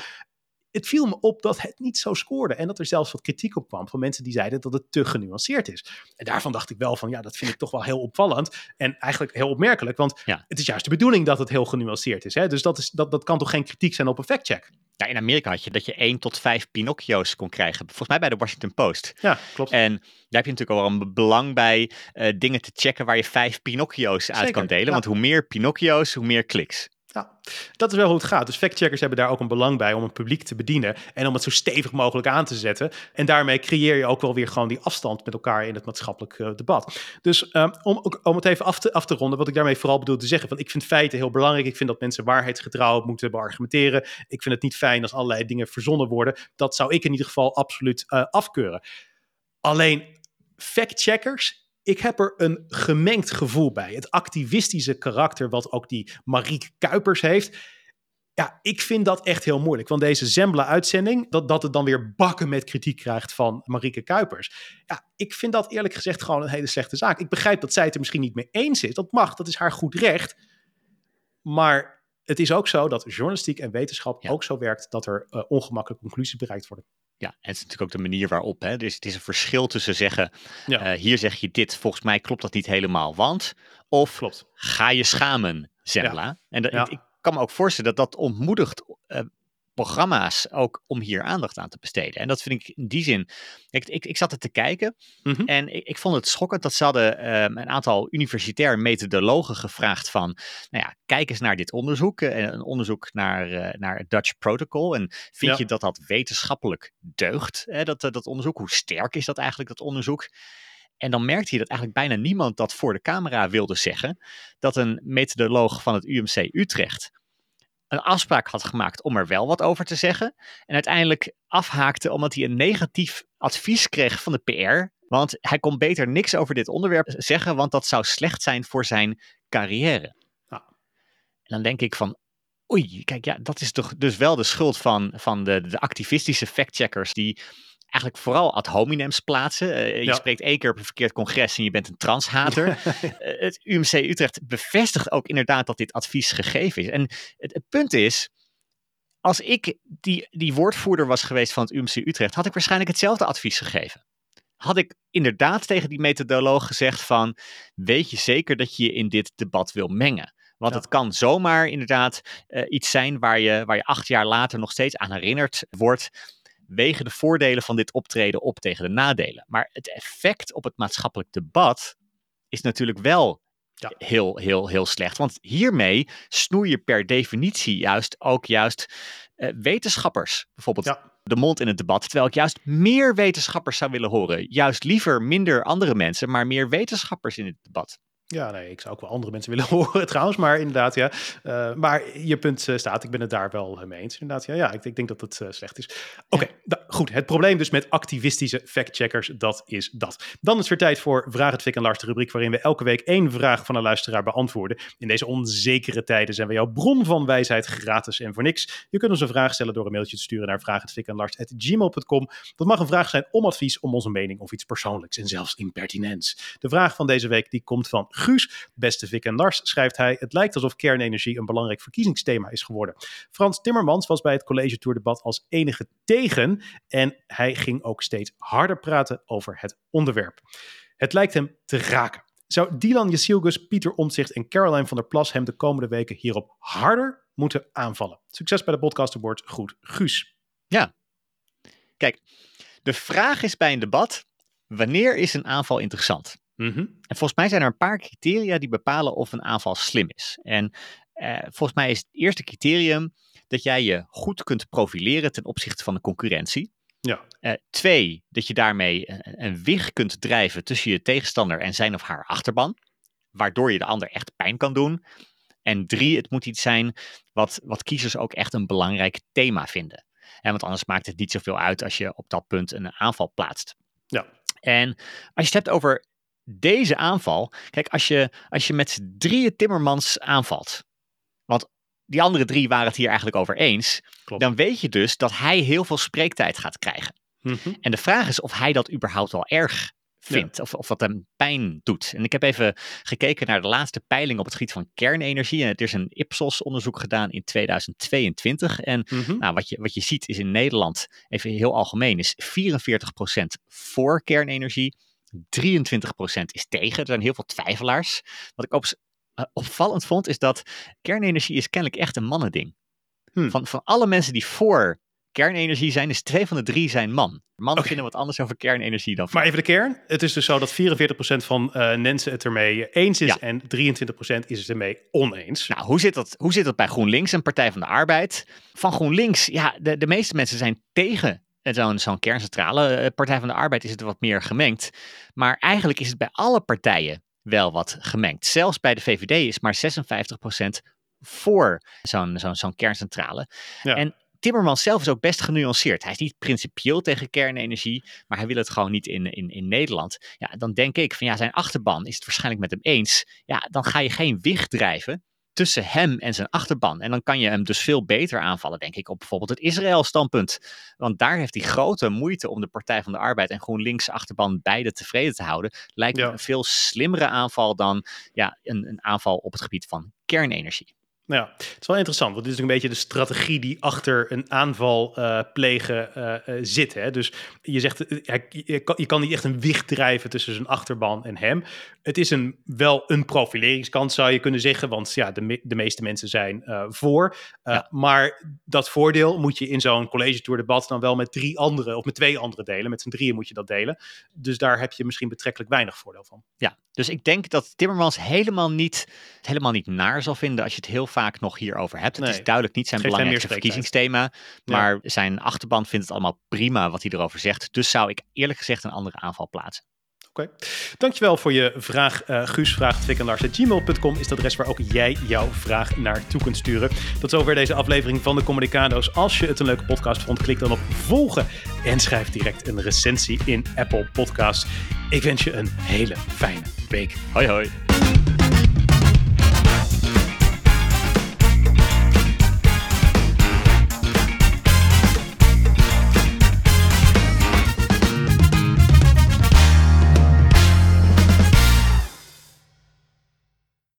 het viel me op dat het niet zo scoorde. En dat er zelfs wat kritiek op kwam van mensen die zeiden dat het te genuanceerd is. En daarvan dacht ik wel van, ja, dat vind ik toch wel heel opvallend. En eigenlijk heel opmerkelijk, want ja. het is juist de bedoeling dat het heel genuanceerd is. Hè? Dus dat, is, dat, dat kan toch geen kritiek zijn op een factcheck? Ja, in Amerika had je dat je 1 tot 5 Pinocchio's kon krijgen. Volgens mij bij de Washington Post. Ja, klopt. En daar heb je natuurlijk al een belang bij uh, dingen te checken waar je 5 Pinocchio's uit kan delen. Ja. Want hoe meer Pinocchio's, hoe meer kliks. Ja, dat is wel hoe het gaat. Dus factcheckers hebben daar ook een belang bij om het publiek te bedienen en om het zo stevig mogelijk aan te zetten. En daarmee creëer je ook wel weer gewoon die afstand met elkaar in het maatschappelijk uh, debat. Dus um, om, om het even af te, af te ronden, wat ik daarmee vooral bedoel te zeggen, want ik vind feiten heel belangrijk. Ik vind dat mensen waarheidsgetrouw moeten beargumenteren. Ik vind het niet fijn als allerlei dingen verzonnen worden. Dat zou ik in ieder geval absoluut uh, afkeuren. Alleen factcheckers ik heb er een gemengd gevoel bij. Het activistische karakter wat ook die Marieke Kuipers heeft. Ja, ik vind dat echt heel moeilijk. Want deze Zembla-uitzending, dat, dat het dan weer bakken met kritiek krijgt van Marieke Kuipers. Ja, ik vind dat eerlijk gezegd gewoon een hele slechte zaak. Ik begrijp dat zij het er misschien niet mee eens is. Dat mag, dat is haar goed recht. Maar het is ook zo dat journalistiek en wetenschap ja. ook zo werkt dat er uh, ongemakkelijke conclusies bereikt worden. Ja, en het is natuurlijk ook de manier waarop. Hè? Dus het is een verschil tussen zeggen: ja. uh, hier zeg je dit, volgens mij klopt dat niet helemaal, want. Of klopt. ga je schamen, Zembla. Ja. En dat, ja. ik, ik, kan me ook voorstellen dat dat ontmoedigt uh, programma's ook om hier aandacht aan te besteden. En dat vind ik in die zin. Ik, ik, ik zat er te kijken mm-hmm. en ik, ik, vond het schokkend dat ze hadden um, een aantal universitair methodologen gevraagd van, nou ja, kijk eens naar dit onderzoek, uh, een onderzoek naar, uh, naar het Dutch Protocol. En vind ja. je dat dat wetenschappelijk deugt, hè, dat, dat onderzoek? Hoe sterk is dat eigenlijk, dat onderzoek? En dan merkte je dat eigenlijk bijna niemand dat voor de camera wilde zeggen. Dat een methodoloog van het UMC Utrecht een afspraak had gemaakt om er wel wat over te zeggen. En uiteindelijk afhaakte omdat hij een negatief advies kreeg van de PR Want hij kon beter niks over dit onderwerp zeggen, want dat zou slecht zijn voor zijn carrière. Ja. En dan denk ik van, oei, kijk, ja, dat is toch dus wel de schuld van, van de, de activistische factcheckers die eigenlijk vooral ad hominems plaatsen. Eh, je Ja. spreekt één keer op een verkeerd congres en je bent een transhater. (laughs) Eh, het UMC Utrecht bevestigt ook inderdaad dat dit advies gegeven is. En het, het punt is, als ik die, die woordvoerder was geweest van het UMC Utrecht, had ik waarschijnlijk hetzelfde advies gegeven. Had ik inderdaad tegen die methodoloog gezegd van, weet je zeker dat je je in dit debat wil mengen? Want Ja. het kan zomaar inderdaad eh, iets zijn waar je, waar je acht jaar later nog steeds aan herinnerd wordt. Wegen de voordelen van dit optreden op tegen de nadelen. Maar het effect op het maatschappelijk debat is natuurlijk wel Ja. heel, heel, heel slecht. Want hiermee snoei je per definitie juist ook juist eh, wetenschappers bijvoorbeeld Ja. de mond in het debat. Terwijl ik juist meer wetenschappers zou willen horen. Juist liever minder andere mensen, maar meer wetenschappers in het debat. Ja, nee, ik zou ook wel andere mensen willen (laughs) horen trouwens, maar inderdaad, ja. Eh, maar je punt eh, staat, ik ben het daar wel mee eens. Inderdaad, ja, ja ik, ik denk dat het eh, slecht is. Oké, goed. Het probleem dus met activistische factcheckers, dat is dat. Dan is het weer tijd voor Vraag het Fik en Lars, de rubriek waarin we elke week één vraag van een luisteraar beantwoorden. In deze onzekere tijden zijn we jouw bron van wijsheid gratis en voor niks. Je kunt ons een vraag stellen door een mailtje te sturen naar vraaghetfikenlars.gmail.com. Dat mag een vraag zijn om advies, om onze mening of iets persoonlijks en zelfs impertinents. De vraag van deze week die komt van Guus. Beste Vic en Lars, schrijft hij. Het lijkt alsof kernenergie een belangrijk verkiezingsthema is geworden. Frans Timmermans was bij het college tourdebat als enige tegen. En hij ging ook steeds harder praten over het onderwerp. Het lijkt hem te raken. Zou Dylan Jasilgus, Pieter Omtzigt en Caroline van der Plas hem de komende weken hierop harder moeten aanvallen? Succes bij de Podcast Award. Goed, Guus. Kijk, de vraag is bij een debat: wanneer is een aanval interessant? Mhm. En volgens mij zijn er een paar criteria die bepalen of een aanval slim is. En eh, volgens mij is het eerste criterium dat jij je goed kunt profileren ten opzichte van de concurrentie. Ja. Eh, twee, dat je daarmee een, een wig kunt drijven tussen je tegenstander en zijn of haar achterban, waardoor je de ander echt pijn kan doen. En drie, het moet iets zijn wat, wat kiezers ook echt een belangrijk thema vinden. En want anders maakt het niet zoveel uit als je op dat punt een aanval plaatst. Ja. En als je het hebt over deze aanval. Kijk, als je, als je met z'n drieën Timmermans aanvalt. Want die andere drie waren het hier eigenlijk over eens. Klopt. Dan weet je dus dat hij heel veel spreektijd gaat krijgen. Mhm. En de vraag is of hij dat überhaupt wel erg vindt. Of, of dat hem pijn doet. En ik heb even gekeken naar de laatste peiling op het gebied van kernenergie. En er is een Ipsos-onderzoek gedaan in 2022. En Mhm. nou, wat, je, wat je ziet is in Nederland, even heel algemeen, is 44% voor kernenergie. 23% is tegen. Er zijn heel veel twijfelaars. Wat ik eh, opvallend vond, is dat kernenergie is kennelijk echt een mannending. Hmm. Van, van alle mensen die voor kernenergie zijn, is twee van de drie zijn man. Mannen vinden wat anders over kernenergie dan Maar even de kern. Het is dus zo dat 44% van eh, mensen het ermee eens is Ja. en 23% is het ermee oneens. Nou, hoe zit, dat, hoe zit dat bij GroenLinks en Partij van de Arbeid? Van GroenLinks, ja, de, de meeste mensen zijn tegen zo'n zo'n kerncentrale. Eh, Partij van de Arbeid is het wat meer gemengd. Maar eigenlijk is het bij alle partijen wel wat gemengd. Zelfs bij de VVD is maar 56% voor zo'n zo'n zo'n kerncentrale. Ja. En Timmermans zelf is ook best genuanceerd. Hij is niet principieel tegen kernenergie, maar hij wil het gewoon niet in, in, in Nederland. Ja, dan denk ik van ja, zijn achterban is het waarschijnlijk met hem eens. Ja, dan ga je geen wicht drijven tussen hem en zijn achterban. En dan kan je hem dus veel beter aanvallen, denk ik, op bijvoorbeeld het Israël-standpunt. Want daar heeft hij grote moeite om de Partij van de Arbeid en GroenLinks achterban beide tevreden te houden. Lijkt me Ja. een veel slimmere aanval dan ja, een, een aanval op het gebied van kernenergie. Nou ja, het is wel interessant, want dit is een beetje de strategie die achter een aanval eh, plegen eh, eh, zit. Hè? Dus je zegt, hij- je, kan, je kan niet echt een wicht drijven tussen zijn achterban en hem. Het is een, wel een profileringskans, zou je kunnen zeggen, want ja, de, me- de meeste mensen zijn voor. Ja. Maar dat voordeel moet je in zo'n college tour debat dan wel met drie andere, of met twee andere delen. Met z'n drieën moet je dat delen. Dus daar heb je misschien betrekkelijk weinig voordeel van. Ja, dus ik denk dat Timmermans helemaal niet, helemaal niet naar zal vinden als je het heel vaak nog hierover hebt. Het is duidelijk niet zijn Geeft belangrijkste verkiezingsthema, maar zijn achterban vindt het allemaal prima wat hij erover zegt. Dus zou ik eerlijk gezegd een andere aanval plaatsen. Oké. Dankjewel voor je vraag, uh, Guus. Vraagtwikkenlars.gmail.com is het adres waar ook jij jouw vraag naartoe kunt sturen. Tot zover deze aflevering van de Communicado's. Als je het een leuke podcast vond, klik dan op volgen en schrijf direct een recensie in Apple Podcasts. Ik wens je een hele fijne week. Hoi hoi.